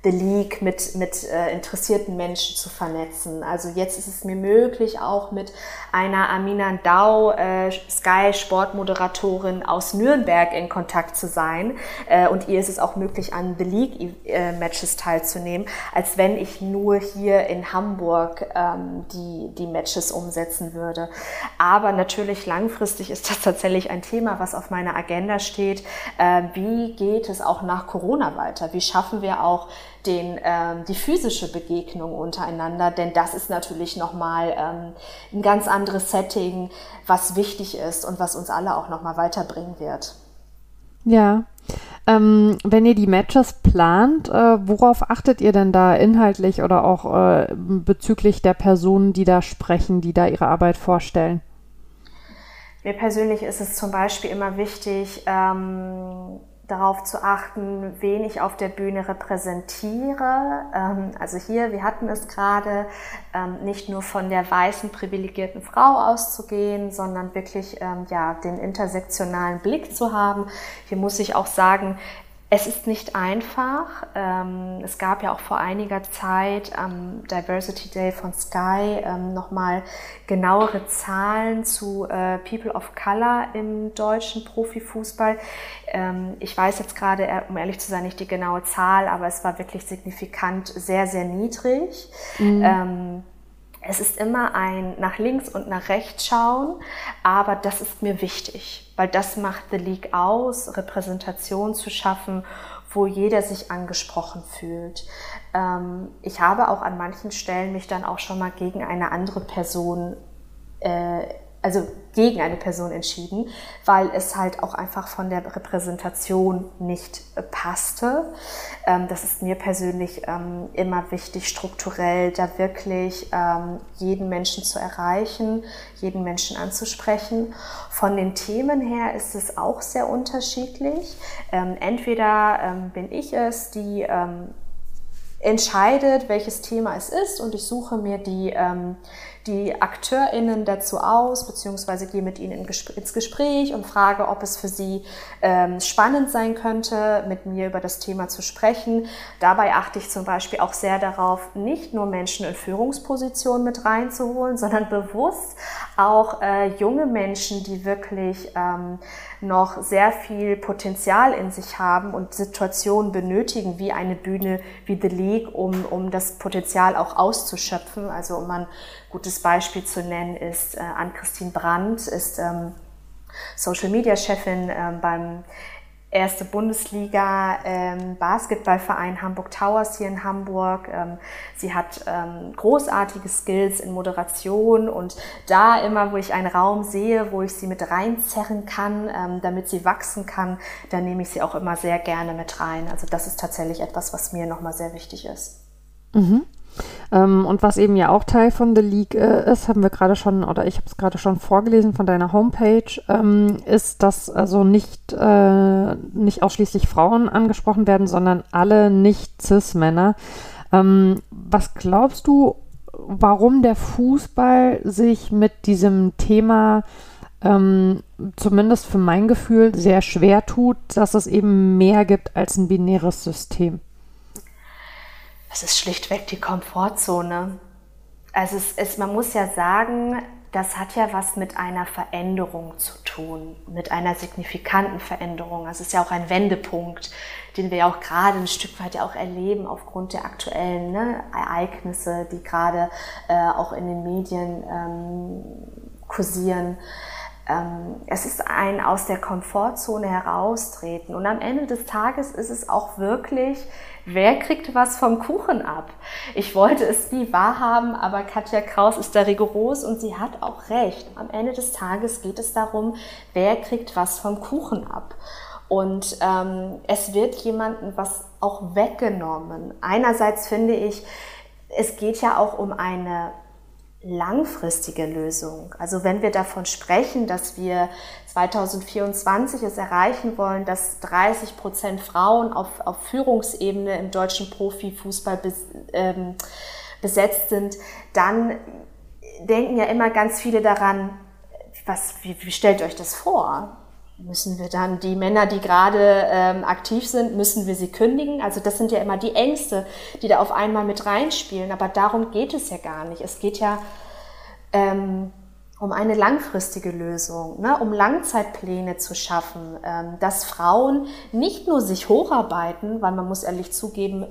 The League mit, mit äh, interessierten Menschen zu vernetzen. Also jetzt ist es mir möglich, auch mit einer Amina Dau, äh, Sky Sportmoderatorin aus Nürnberg in Kontakt zu sein. Äh, und ihr ist es auch möglich, an The League äh, Matches teilzunehmen, als wenn ich nur hier in Hamburg ähm, die, die Matches umsetzen würde. Aber natürlich langfristig ist das tatsächlich ein Thema, was auf meiner Agenda steht. Äh, wie geht es auch nach Corona weiter? Wie schaffen wir auch den, ähm, die physische Begegnung untereinander, denn das ist natürlich nochmal ähm, ein ganz anderes Setting, was wichtig ist und was uns alle auch nochmal weiterbringen wird. Ja. Ähm, wenn ihr die Matches plant, äh, worauf achtet ihr denn da inhaltlich oder auch äh, bezüglich der Personen, die da sprechen, die da ihre Arbeit vorstellen? Mir persönlich ist es zum Beispiel immer wichtig, ähm, darauf zu achten, wen ich auf der Bühne repräsentiere. Ähm, also hier, wir hatten es gerade, ähm, nicht nur von der weißen privilegierten Frau auszugehen, sondern wirklich ähm, ja, den intersektionalen Blick zu haben. Hier muss ich auch sagen, es ist nicht einfach. Ähm, es gab ja auch vor einiger Zeit am Diversity Day von Sky ähm, nochmal genauere Zahlen zu äh, People of Color im deutschen Profifußball. Ähm, ich weiß jetzt gerade, äh, um ehrlich zu sein, nicht die genaue Zahl, aber es war wirklich signifikant sehr, sehr niedrig. Mhm. Es ist immer ein nach links und nach rechts schauen, aber das ist mir wichtig, weil das macht The League aus, Repräsentation zu schaffen, wo jeder sich angesprochen fühlt. Ähm, ich habe auch an manchen Stellen mich dann auch schon mal gegen eine andere Person äh, also gegen eine Person entschieden, weil es halt auch einfach von der Repräsentation nicht äh, passte. Ähm, das ist mir persönlich ähm, immer wichtig, strukturell da wirklich ähm, jeden Menschen zu erreichen, jeden Menschen anzusprechen. Von den Themen her ist es auch sehr unterschiedlich. entweder bin ich es, die entscheidet, welches Thema es ist und ich suche mir die die AkteurInnen dazu aus, beziehungsweise gehe mit ihnen ins Gespräch und frage, ob es für sie ähm, spannend sein könnte, mit mir über das Thema zu sprechen. Dabei achte ich zum Beispiel auch sehr darauf, nicht nur Menschen in Führungspositionen mit reinzuholen, sondern bewusst auch äh, junge Menschen, die wirklich ähm, noch sehr viel Potenzial in sich haben und Situationen benötigen, wie eine Bühne wie The League, um, um das Potenzial auch auszuschöpfen. Also um ein gutes Beispiel zu nennen ist äh, Ann-Christine Brandt, ist ähm, Social-Media-Chefin äh, beim erste Bundesliga ähm, Basketballverein Hamburg Towers hier in Hamburg. Ähm, sie hat ähm, großartige Skills in Moderation und da immer, wo ich einen Raum sehe, wo ich sie mit reinzerren kann, ähm, damit sie wachsen kann, da nehme ich sie auch immer sehr gerne mit rein. Also das ist tatsächlich etwas, was mir nochmal sehr wichtig ist. Mhm. Ähm, und was eben ja auch Teil von The League äh, ist, haben wir gerade schon, oder ich habe es gerade schon vorgelesen von deiner Homepage, ähm, ist, dass also nicht, äh, nicht ausschließlich Frauen angesprochen werden, sondern alle nicht-Cis-Männer. Ähm, was glaubst du, warum der Fußball sich mit diesem Thema ähm, zumindest für mein Gefühl sehr schwer tut, dass es eben mehr gibt als ein binäres System? Es ist schlichtweg die Komfortzone. Also es ist, man muss ja sagen, das hat ja was mit einer Veränderung zu tun, mit einer signifikanten Veränderung. Es ist ja auch ein Wendepunkt, den wir ja auch gerade ein Stück weit ja auch erleben aufgrund der aktuellen ne, Ereignisse, die gerade äh, auch in den Medien ähm, kursieren. Ähm, es ist ein aus der Komfortzone heraustreten. Und am Ende des Tages ist es auch wirklich wer kriegt was vom Kuchen ab? Ich wollte es nie wahrhaben, aber Katja Kraus ist da rigoros und sie hat auch recht. Am Ende des Tages geht es darum, wer kriegt was vom Kuchen ab. Und ähm, es wird jemandem was auch weggenommen. Einerseits finde ich, es geht ja auch um eine langfristige Lösung. Also wenn wir davon sprechen, dass wir 2024 es erreichen wollen, dass 30 Prozent Frauen auf, auf Führungsebene im deutschen Profifußball bes, ähm, besetzt sind, dann denken ja immer ganz viele daran, was, wie, wie stellt euch das vor? Müssen wir dann die Männer, die gerade ähm, aktiv sind, müssen wir sie kündigen? Also das sind ja immer die Ängste, die da auf einmal mit reinspielen. Aber darum geht es ja gar nicht. Es geht ja ähm, um eine langfristige Lösung, ne, um Langzeitpläne zu schaffen, ähm, dass Frauen nicht nur sich hocharbeiten, weil man muss ehrlich zugeben,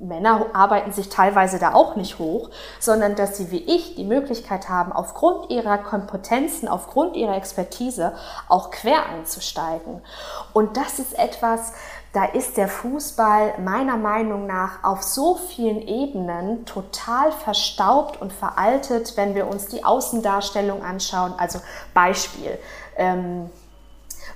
Männer arbeiten sich teilweise da auch nicht hoch, sondern dass sie wie ich die Möglichkeit haben, aufgrund ihrer Kompetenzen, aufgrund ihrer Expertise auch quer einzusteigen. Und das ist etwas, da ist der Fußball meiner Meinung nach auf so vielen Ebenen total verstaubt und veraltet, wenn wir uns die Außendarstellung anschauen. Also Beispiel. Ähm,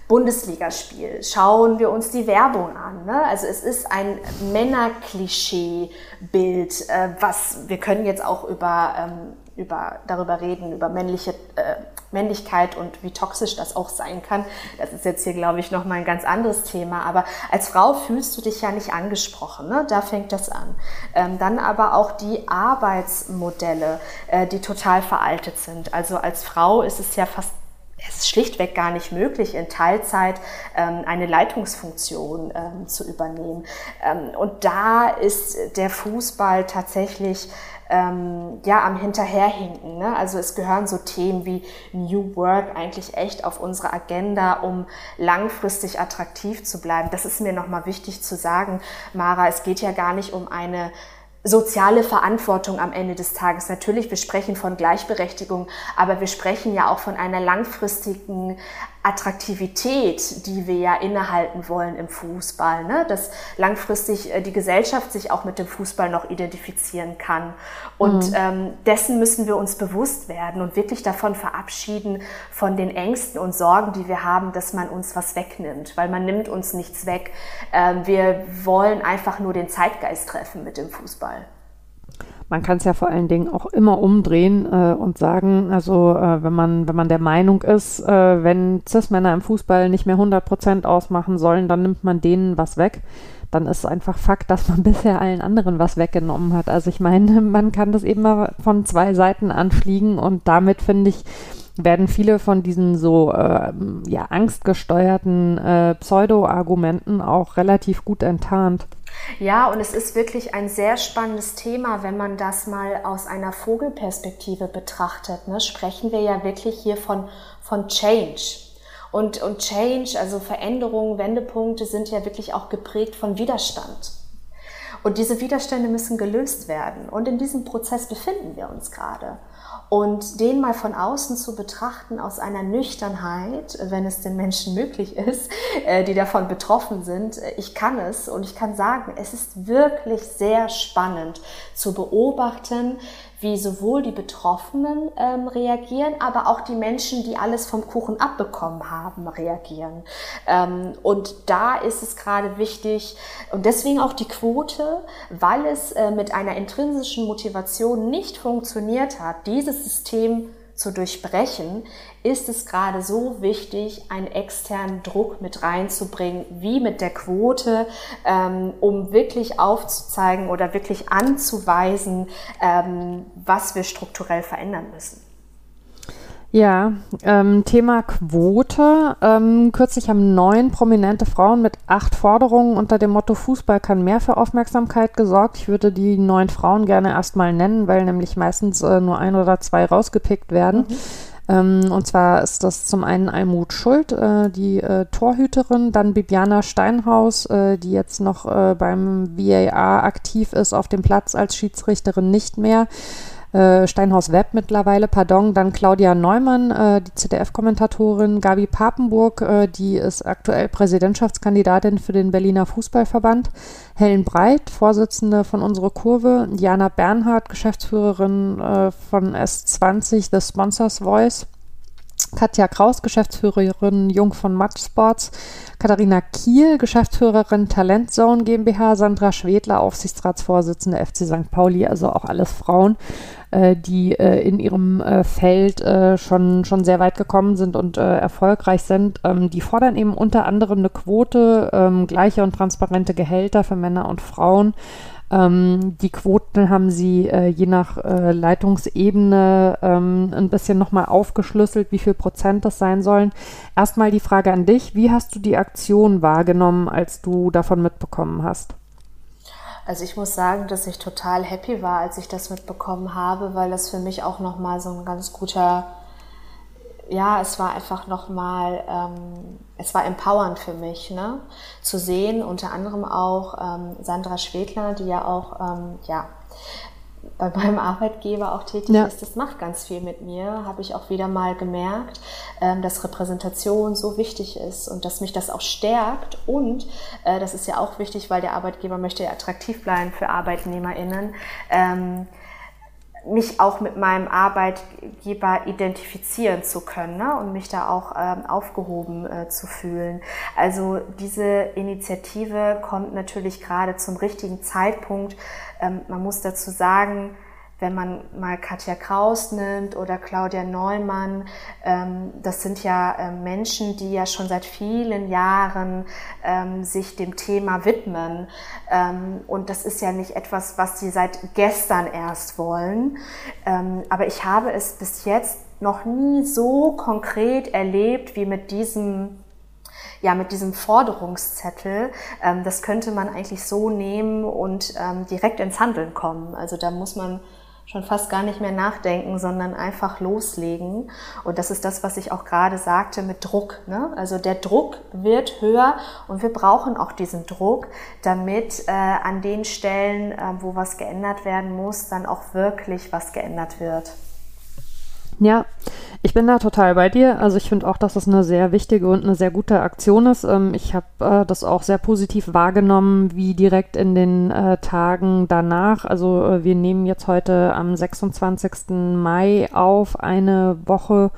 Bundesligaspiel. Schauen wir uns die Werbung an. Ne? Also es ist ein Männerklischee-Bild, äh, was wir können jetzt auch über, ähm, über darüber reden, über männliche äh, Männlichkeit und wie toxisch das auch sein kann. Das ist jetzt hier, glaube ich, noch mal ein ganz anderes Thema. Aber als Frau fühlst du dich ja nicht angesprochen. Ne? Da fängt das an. Ähm, dann aber auch die Arbeitsmodelle, äh, die total veraltet sind. Also als Frau ist es ja fast es ist schlichtweg gar nicht möglich, in Teilzeit ähm, eine Leitungsfunktion ähm, zu übernehmen. Ähm, und da ist der Fußball tatsächlich ähm, ja am Hinterherhinken. Ne? Also es gehören so Themen wie New Work eigentlich echt auf unsere Agenda, um langfristig attraktiv zu bleiben. Das ist mir nochmal wichtig zu sagen, Mara. Es geht ja gar nicht um eine soziale Verantwortung am Ende des Tages. Natürlich, wir sprechen von Gleichberechtigung, aber wir sprechen ja auch von einer langfristigen Attraktivität, die wir ja innehalten wollen im Fußball, ne? dass langfristig äh, die Gesellschaft sich auch mit dem Fußball noch identifizieren kann. Und mhm. ähm, dessen müssen wir uns bewusst werden und wirklich davon verabschieden, von den Ängsten und Sorgen, die wir haben, dass man uns was wegnimmt, weil man nimmt uns nichts weg. Ähm, wir wollen einfach nur den Zeitgeist treffen mit dem Fußball man kann es ja vor allen Dingen auch immer umdrehen äh, und sagen, also äh, wenn man wenn man der Meinung ist, äh, wenn Cis-Männer im Fußball nicht mehr 100 Prozent ausmachen sollen, dann nimmt man denen was weg. Dann ist einfach Fakt, dass man bisher allen anderen was weggenommen hat. Also ich meine, man kann das eben mal von zwei Seiten anfliegen und damit finde ich werden viele von diesen so äh, ja, angstgesteuerten äh, Pseudo-Argumenten auch relativ gut enttarnt. Ja, und es ist wirklich ein sehr spannendes Thema, wenn man das mal aus einer Vogelperspektive betrachtet. Ne? Sprechen wir ja wirklich hier von, von Change. Und, und Change, also Veränderungen, Wendepunkte sind ja wirklich auch geprägt von Widerstand. Und diese Widerstände müssen gelöst werden. Und in diesem Prozess befinden wir uns gerade. Und den mal von außen zu betrachten aus einer Nüchternheit, wenn es den Menschen möglich ist, äh, die davon betroffen sind, äh, ich kann es und ich kann sagen, es ist wirklich sehr spannend zu beobachten, wie sowohl die Betroffenen ähm, reagieren, aber auch die Menschen, die alles vom Kuchen abbekommen haben, reagieren. Ähm, und da ist es gerade wichtig und deswegen auch die Quote, weil es äh, mit einer intrinsischen Motivation nicht funktioniert hat, dieses System zu durchbrechen, ist es gerade so wichtig, einen externen Druck mit reinzubringen, wie mit der Quote, ähm, um wirklich aufzuzeigen oder wirklich anzuweisen, ähm, was wir strukturell verändern müssen. Ja, ähm, Thema Quote. Ähm, kürzlich haben neun prominente Frauen mit acht Forderungen unter dem Motto Fußball kann mehr für Aufmerksamkeit gesorgt. Ich würde die neun Frauen gerne erstmal nennen, weil nämlich meistens äh, nur ein oder zwei rausgepickt werden. Mhm. Ähm, und zwar ist das zum einen Almut Schuld, äh, die äh, Torhüterin, dann Bibiana Steinhaus, äh, die jetzt noch äh, beim VAR aktiv ist, auf dem Platz als Schiedsrichterin nicht mehr äh, Steinhaus Web mittlerweile, pardon, dann Claudia Neumann, äh, die ZDF-Kommentatorin, Gabi Papenburg, äh, die ist aktuell Präsidentschaftskandidatin für den Berliner Fußballverband, Helen Breit, Vorsitzende von Unsere Kurve, Jana Bernhardt, Geschäftsführerin äh, von S20, The Sponsors Voice, Katja Kraus, Geschäftsführerin Jung von Match Sports, Katharina Kiel, Geschäftsführerin Talentzone GmbH, Sandra Schwedler, Aufsichtsratsvorsitzende FC St. Pauli, also auch alles Frauen, äh, die äh, in ihrem äh, Feld äh, schon, schon sehr weit gekommen sind und äh, erfolgreich sind. Ähm, die fordern eben unter anderem eine Quote, ähm, gleiche und transparente Gehälter für Männer und Frauen. Ähm, die Quoten haben sie äh, je nach äh, Leitungsebene ähm, ein bisschen nochmal aufgeschlüsselt, wie viel Prozent das sein sollen. Erstmal die Frage an dich, wie hast du die Aktion wahrgenommen, als du davon mitbekommen hast? Also ich muss sagen, dass ich total happy war, als ich das mitbekommen habe, weil das für mich auch nochmal so ein ganz guter ja, es war einfach nochmal, ähm, es war empowernd für mich, ne? zu sehen, unter anderem auch ähm, Sandra Schwedler, die ja auch, ähm, ja, bei meinem Arbeitgeber auch tätig ja. ist, das macht ganz viel mit mir, habe ich auch wieder mal gemerkt, ähm, dass Repräsentation so wichtig ist und dass mich das auch stärkt. Und äh, das ist ja auch wichtig, weil der Arbeitgeber möchte ja attraktiv bleiben für ArbeitnehmerInnen. Ähm, mich auch mit meinem Arbeitgeber identifizieren zu können ne? und mich da auch ähm, aufgehoben äh, zu fühlen. Also diese Initiative kommt natürlich gerade zum richtigen Zeitpunkt. Ähm, man muss dazu sagen, wenn man mal Katja Kraus nimmt oder Claudia Neumann, ähm, das sind ja äh, Menschen, die ja schon seit vielen Jahren ähm, sich dem Thema widmen. Ähm, und das ist ja nicht etwas, was sie seit gestern erst wollen. Ähm, aber ich habe es bis jetzt noch nie so konkret erlebt wie mit diesem ja, mit diesem Forderungszettel, ähm, das könnte man eigentlich so nehmen und ähm, direkt ins Handeln kommen. Also da muss man schon fast gar nicht mehr nachdenken, sondern einfach loslegen. Und das ist das, was ich auch gerade sagte mit Druck. Ne? Also der Druck wird höher und wir brauchen auch diesen Druck, damit äh, an den Stellen, äh, wo was geändert werden muss, dann auch wirklich was geändert wird. Ja, ich bin da total bei dir. Also ich finde auch, dass es eine sehr wichtige und eine sehr gute Aktion ist. Ähm, ich habe äh, das auch sehr positiv wahrgenommen, wie direkt in den äh, Tagen danach. Also äh, wir nehmen jetzt heute am 26. Mai auf, eine Woche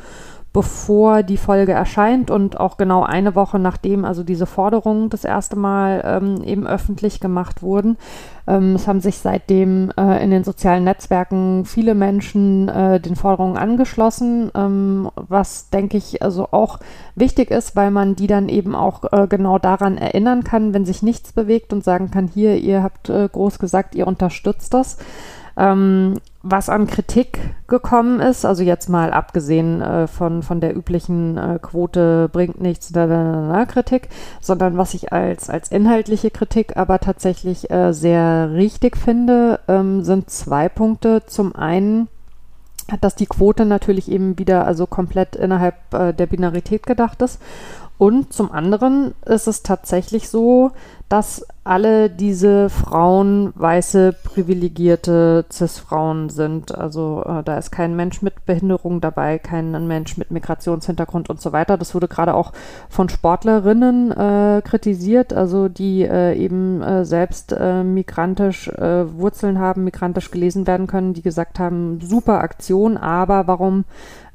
bevor die Folge erscheint und auch genau eine Woche nachdem also diese Forderungen das erste Mal ähm, eben öffentlich gemacht wurden. Ähm, es haben sich seitdem äh, in den sozialen Netzwerken viele Menschen äh, den Forderungen angeschlossen, ähm, was denke ich also auch wichtig ist, weil man die dann eben auch äh, genau daran erinnern kann, wenn sich nichts bewegt und sagen kann, hier, ihr habt äh, groß gesagt, ihr unterstützt das. Ähm, was an Kritik gekommen ist, also jetzt mal abgesehen äh, von, von der üblichen äh, Quote bringt nichts da, da, da, da, Kritik, sondern was ich als, als inhaltliche Kritik aber tatsächlich äh, sehr richtig finde, ähm, sind zwei Punkte. Zum einen, dass die Quote natürlich eben wieder also komplett innerhalb äh, der Binarität gedacht ist und zum anderen ist es tatsächlich so, dass alle diese Frauen weiße, privilegierte Cis-Frauen sind. Also äh, da ist kein Mensch mit Behinderung dabei, kein Mensch mit Migrationshintergrund und so weiter. Das wurde gerade auch von Sportlerinnen äh, kritisiert, also die äh, eben äh, selbst äh, migrantisch äh, Wurzeln haben, migrantisch gelesen werden können, die gesagt haben, super Aktion, aber warum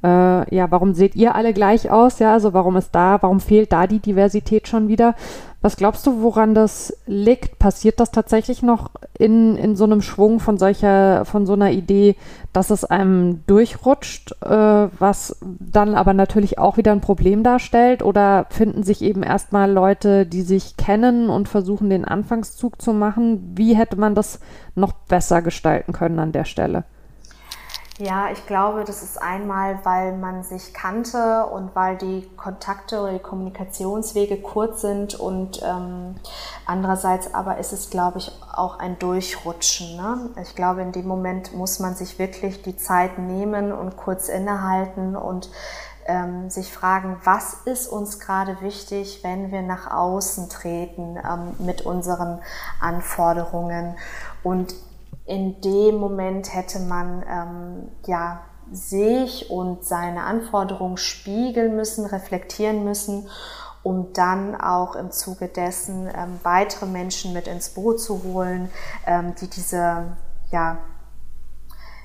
äh, ja, warum seht ihr alle gleich aus? Ja, also warum ist da, warum fehlt da die Diversität schon wieder? Was glaubst du, woran das liegt? Passiert das tatsächlich noch in, in so einem Schwung von solcher, von so einer Idee, dass es einem durchrutscht, äh, was dann aber natürlich auch wieder ein Problem darstellt? Oder finden sich eben erstmal Leute, die sich kennen und versuchen, den Anfangszug zu machen? Wie hätte man das noch besser gestalten können an der Stelle? Ja, ich glaube, das ist einmal, weil man sich kannte und weil die Kontakte oder die Kommunikationswege kurz sind und ähm, andererseits aber ist es, glaube ich, auch ein Durchrutschen. Ne? Ich glaube, in dem Moment muss man sich wirklich die Zeit nehmen und kurz innehalten und ähm, sich fragen, was ist uns gerade wichtig, wenn wir nach außen treten ähm, mit unseren Anforderungen. Und in dem Moment hätte man ähm, ja sich und seine Anforderungen spiegeln müssen, reflektieren müssen, um dann auch im Zuge dessen ähm, weitere Menschen mit ins Boot zu holen, ähm, die diese ja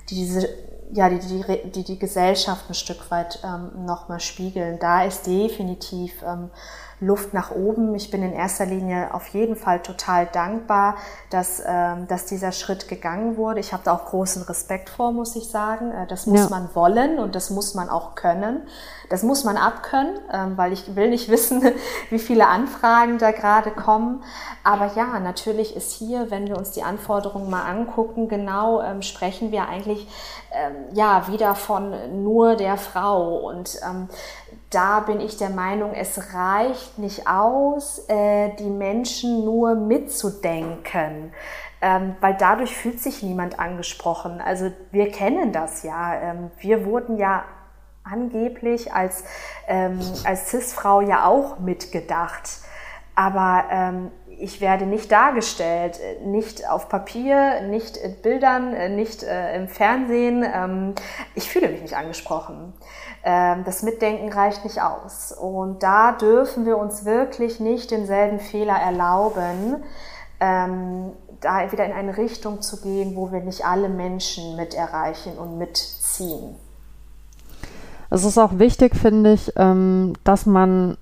die diese ja, die, die, die, die Gesellschaft ein Stück weit ähm, nochmal spiegeln. Da ist definitiv ähm, Luft nach oben. Ich bin in erster Linie auf jeden Fall total dankbar, dass, ähm, dass dieser Schritt gegangen wurde. Ich habe da auch großen Respekt vor, muss ich sagen. Äh, das muss ja. man wollen und das muss man auch können. Das muss man abkönnen, ähm, weil ich will nicht wissen, wie viele Anfragen da gerade kommen. Aber ja, natürlich ist hier, wenn wir uns die Anforderungen mal angucken, genau ähm, sprechen wir eigentlich ja wieder von nur der Frau und da bin ich der Meinung, es reicht nicht aus, äh, die Menschen nur mitzudenken, ähm, weil dadurch fühlt sich niemand angesprochen. Also wir kennen das ja. Ähm, wir wurden ja angeblich als, ähm, als CIS-Frau ja auch mitgedacht. Aber ähm, ich werde nicht dargestellt, nicht auf Papier, nicht in Bildern, nicht äh, im Fernsehen. Ähm, ich fühle mich nicht angesprochen. Ähm, das Mitdenken reicht nicht aus. Und da dürfen wir uns wirklich nicht denselben Fehler erlauben, ähm, da wieder in eine Richtung zu gehen, wo wir nicht alle Menschen mit erreichen und mitziehen. Es ist auch wichtig, finde ich, ähm, dass man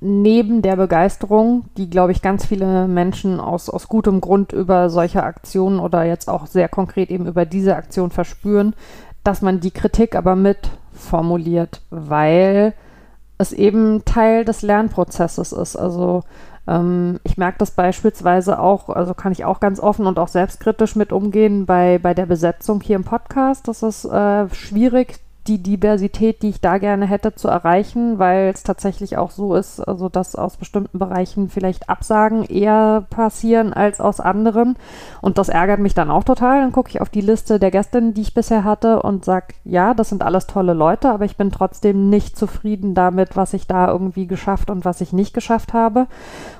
neben der Begeisterung, die, glaube ich, ganz viele Menschen aus, aus gutem Grund über solche Aktionen oder jetzt auch sehr konkret eben über diese Aktion verspüren, dass man die Kritik aber mit formuliert, weil es eben Teil des Lernprozesses ist. Also ähm, ich merke das beispielsweise auch, also kann ich auch ganz offen und auch selbstkritisch mit umgehen bei, bei der Besetzung hier im Podcast. Das ist äh, schwierig, die Diversität, die ich da gerne hätte, zu erreichen, weil es tatsächlich auch so ist, also dass aus bestimmten Bereichen vielleicht Absagen eher passieren als aus anderen. Und das ärgert mich dann auch total. Dann gucke ich auf die Liste der Gästinnen, die ich bisher hatte und sage, ja, das sind alles tolle Leute, aber ich bin trotzdem nicht zufrieden damit, was ich da irgendwie geschafft und was ich nicht geschafft habe.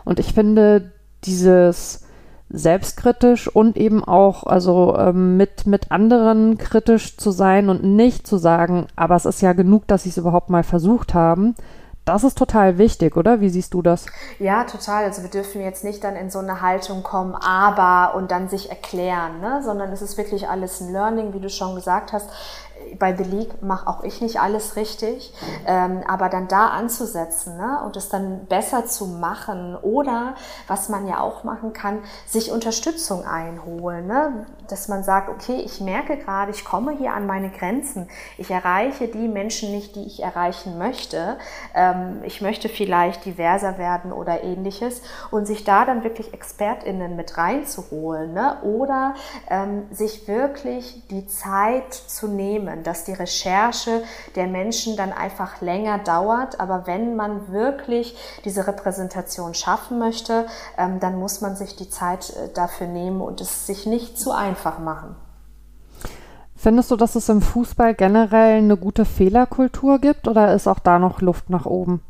Und ich finde dieses selbstkritisch und eben auch also ähm, mit, mit anderen kritisch zu sein und nicht zu sagen, aber es ist ja genug, dass sie es überhaupt mal versucht haben. Das ist total wichtig, oder? Wie siehst du das? Ja, total. Also wir dürfen jetzt nicht dann in so eine Haltung kommen, aber und dann sich erklären, ne? sondern es ist wirklich alles ein Learning, wie du schon gesagt hast bei The League mache auch ich nicht alles richtig, ähm, aber dann da anzusetzen ne, und es dann besser zu machen oder was man ja auch machen kann, sich Unterstützung einholen, ne, dass man sagt, okay, ich merke gerade, ich komme hier an meine Grenzen, ich erreiche die Menschen nicht, die ich erreichen möchte, ähm, ich möchte vielleicht diverser werden oder ähnliches. Und sich da dann wirklich ExpertInnen mit reinzuholen ne, oder ähm, sich wirklich die Zeit zu nehmen, dass die Recherche der Menschen dann einfach länger dauert. Aber wenn man wirklich diese Repräsentation schaffen möchte, ähm, dann muss man sich die Zeit äh, dafür nehmen und es sich nicht zu einfach machen. Findest du, dass es im Fußball generell eine gute Fehlerkultur gibt oder ist auch da noch Luft nach oben?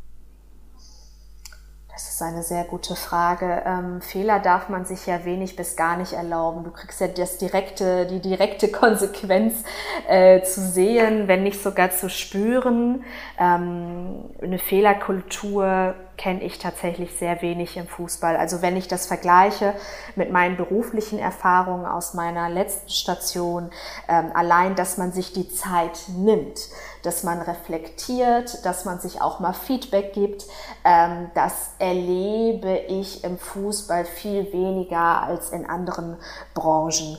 Das ist eine sehr gute Frage. Ähm, Fehler darf man sich ja wenig bis gar nicht erlauben. Du kriegst ja das direkte, die direkte Konsequenz äh, zu sehen, wenn nicht sogar zu spüren. Ähm, eine Fehlerkultur kenne ich tatsächlich sehr wenig im Fußball. Also wenn ich das vergleiche mit meinen beruflichen Erfahrungen aus meiner letzten Station, ähm, allein, dass man sich die Zeit nimmt, dass man reflektiert, dass man sich auch mal Feedback gibt, ähm, das erlebe ich im Fußball viel weniger als in anderen Branchen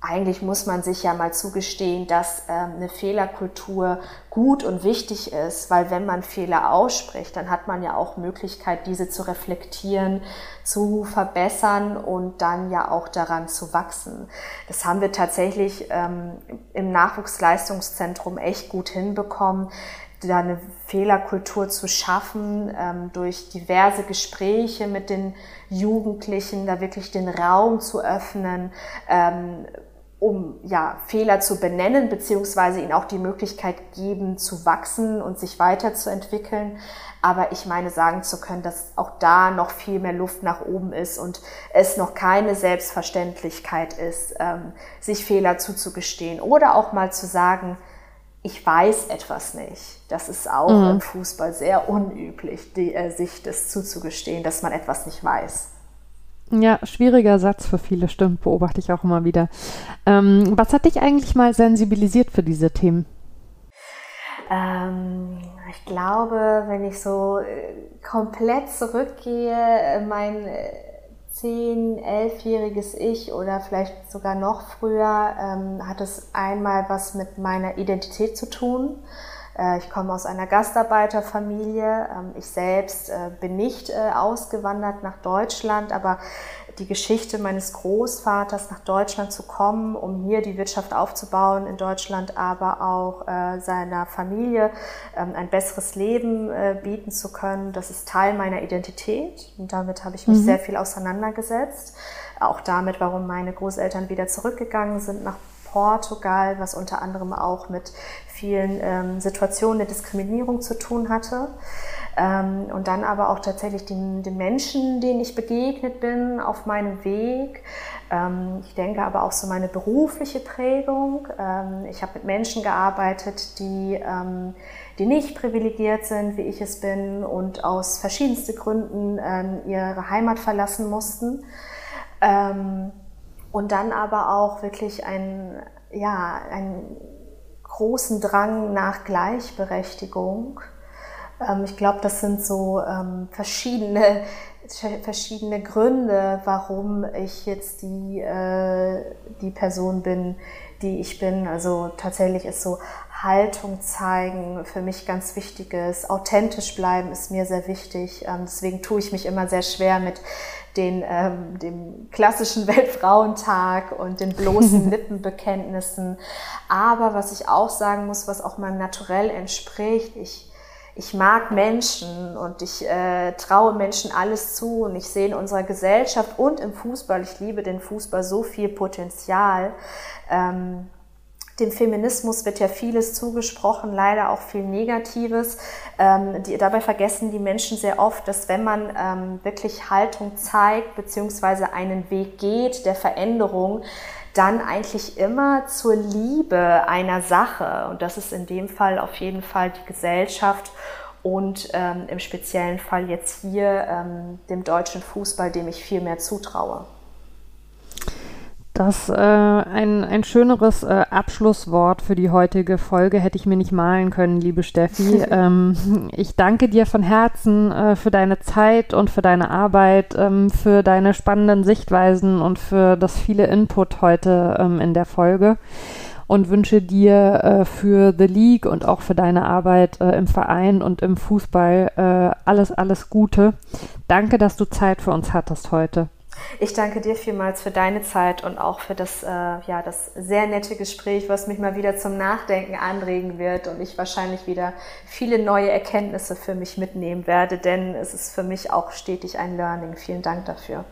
eigentlich muss man sich ja mal zugestehen, dass ähm, eine Fehlerkultur gut und wichtig ist, weil wenn man Fehler ausspricht, dann hat man ja auch Möglichkeit, diese zu reflektieren, zu verbessern und dann ja auch daran zu wachsen. Das haben wir tatsächlich ähm, im Nachwuchsleistungszentrum echt gut hinbekommen da eine Fehlerkultur zu schaffen, ähm, durch diverse Gespräche mit den Jugendlichen, da wirklich den Raum zu öffnen, ähm, um ja, Fehler zu benennen, beziehungsweise ihnen auch die Möglichkeit geben, zu wachsen und sich weiterzuentwickeln. Aber ich meine, sagen zu können, dass auch da noch viel mehr Luft nach oben ist und es noch keine Selbstverständlichkeit ist, ähm, sich Fehler zuzugestehen oder auch mal zu sagen, ich weiß etwas nicht. Das ist auch mhm. im Fußball sehr unüblich, die, äh, sich das zuzugestehen, dass man etwas nicht weiß. Ja, schwieriger Satz für viele, stimmt, beobachte ich auch immer wieder. Ähm, was hat dich eigentlich mal sensibilisiert für diese Themen? Ähm, ich glaube, wenn ich so äh, komplett zurückgehe, äh, mein äh, zehn, elfjähriges Ich oder vielleicht sogar noch früher, ähm, hat es einmal was mit meiner Identität zu tun. Äh, ich komme aus einer Gastarbeiterfamilie. Ähm, ich selbst äh, bin nicht äh, ausgewandert nach Deutschland, aber die Geschichte meines Großvaters nach Deutschland zu kommen, um hier die Wirtschaft aufzubauen in Deutschland, aber auch seiner Familie ähm, ein besseres Leben bieten zu können, das ist Teil meiner Identität. Und damit habe ich mich mhm. sehr viel auseinandergesetzt. Auch damit, warum meine Großeltern wieder zurückgegangen sind nach Portugal, was unter anderem auch mit vielen ähm, Situationen der Diskriminierung zu tun hatte. Ähm, und dann aber auch tatsächlich den, den Menschen, denen ich begegnet bin auf meinem Weg. Ähm, ich denke aber auch so meine berufliche Prägung. Ähm, ich habe mit Menschen gearbeitet, die, ähm, die nicht privilegiert sind, wie ich es bin und aus verschiedensten Gründen ähm, ihre Heimat verlassen mussten. Und dann aber auch wirklich ein, ja, einen großen Drang nach Gleichberechtigung ähm, ich glaube, das sind so ähm, verschiedene, verschiedene Gründe, warum ich jetzt die, äh, die Person bin, die ich bin. Also tatsächlich ist so Haltung zeigen für mich ganz wichtiges. Authentisch bleiben ist mir sehr wichtig. Ähm, deswegen tue ich mich immer sehr schwer mit den, ähm, dem klassischen Weltfrauentag und den bloßen Lippenbekenntnissen. Aber was ich auch sagen muss, was auch meinem Naturell entspricht, ich ich mag Menschen und ich äh, traue Menschen alles zu und ich sehe in unserer Gesellschaft und im Fußball, ich liebe den Fußball, so viel Potenzial. Ähm, dem Feminismus wird ja vieles zugesprochen, leider auch viel Negatives. Ähm, die, dabei vergessen die Menschen sehr oft, dass wenn man ähm, wirklich Haltung zeigt, beziehungsweise einen Weg geht der Veränderung, dann eigentlich immer zur Liebe einer Sache. Und das ist in dem Fall auf jeden Fall die Gesellschaft und ähm, im speziellen Fall jetzt hier ähm, dem deutschen Fußball, dem ich viel mehr zutraue. Das äh, ein, ein schöneres äh, Abschlusswort für die heutige Folge hätte ich mir nicht malen können, liebe Steffi. ähm, ich danke dir von Herzen äh, für deine Zeit und für deine Arbeit, ähm, für deine spannenden Sichtweisen und für das viele Input heute ähm, in der Folge und wünsche dir äh, für The League und auch für deine Arbeit äh, im Verein und im Fußball äh, alles, alles Gute. Danke, dass du Zeit für uns hattest heute. Ich danke dir vielmals für deine Zeit und auch für das, äh, ja, das sehr nette Gespräch, was mich mal wieder zum Nachdenken anregen wird und ich wahrscheinlich wieder viele neue Erkenntnisse für mich mitnehmen werde, denn es ist für mich auch stetig ein Learning. Vielen Dank dafür.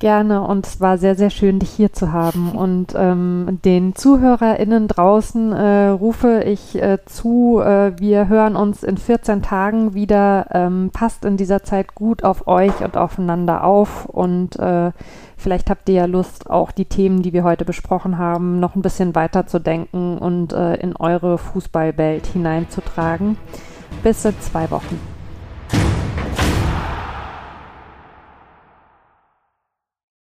Gerne und es war sehr, sehr schön, dich hier zu haben. Und ähm, den ZuhörerInnen draußen äh, rufe ich äh, zu, äh, wir hören uns in 14 Tagen wieder. Ähm, passt in dieser Zeit gut auf euch und aufeinander auf und äh, vielleicht habt ihr ja Lust, auch die Themen, die wir heute besprochen haben, noch ein bisschen weiter zu denken und äh, in eure Fußballwelt hineinzutragen. Bis in zwei Wochen.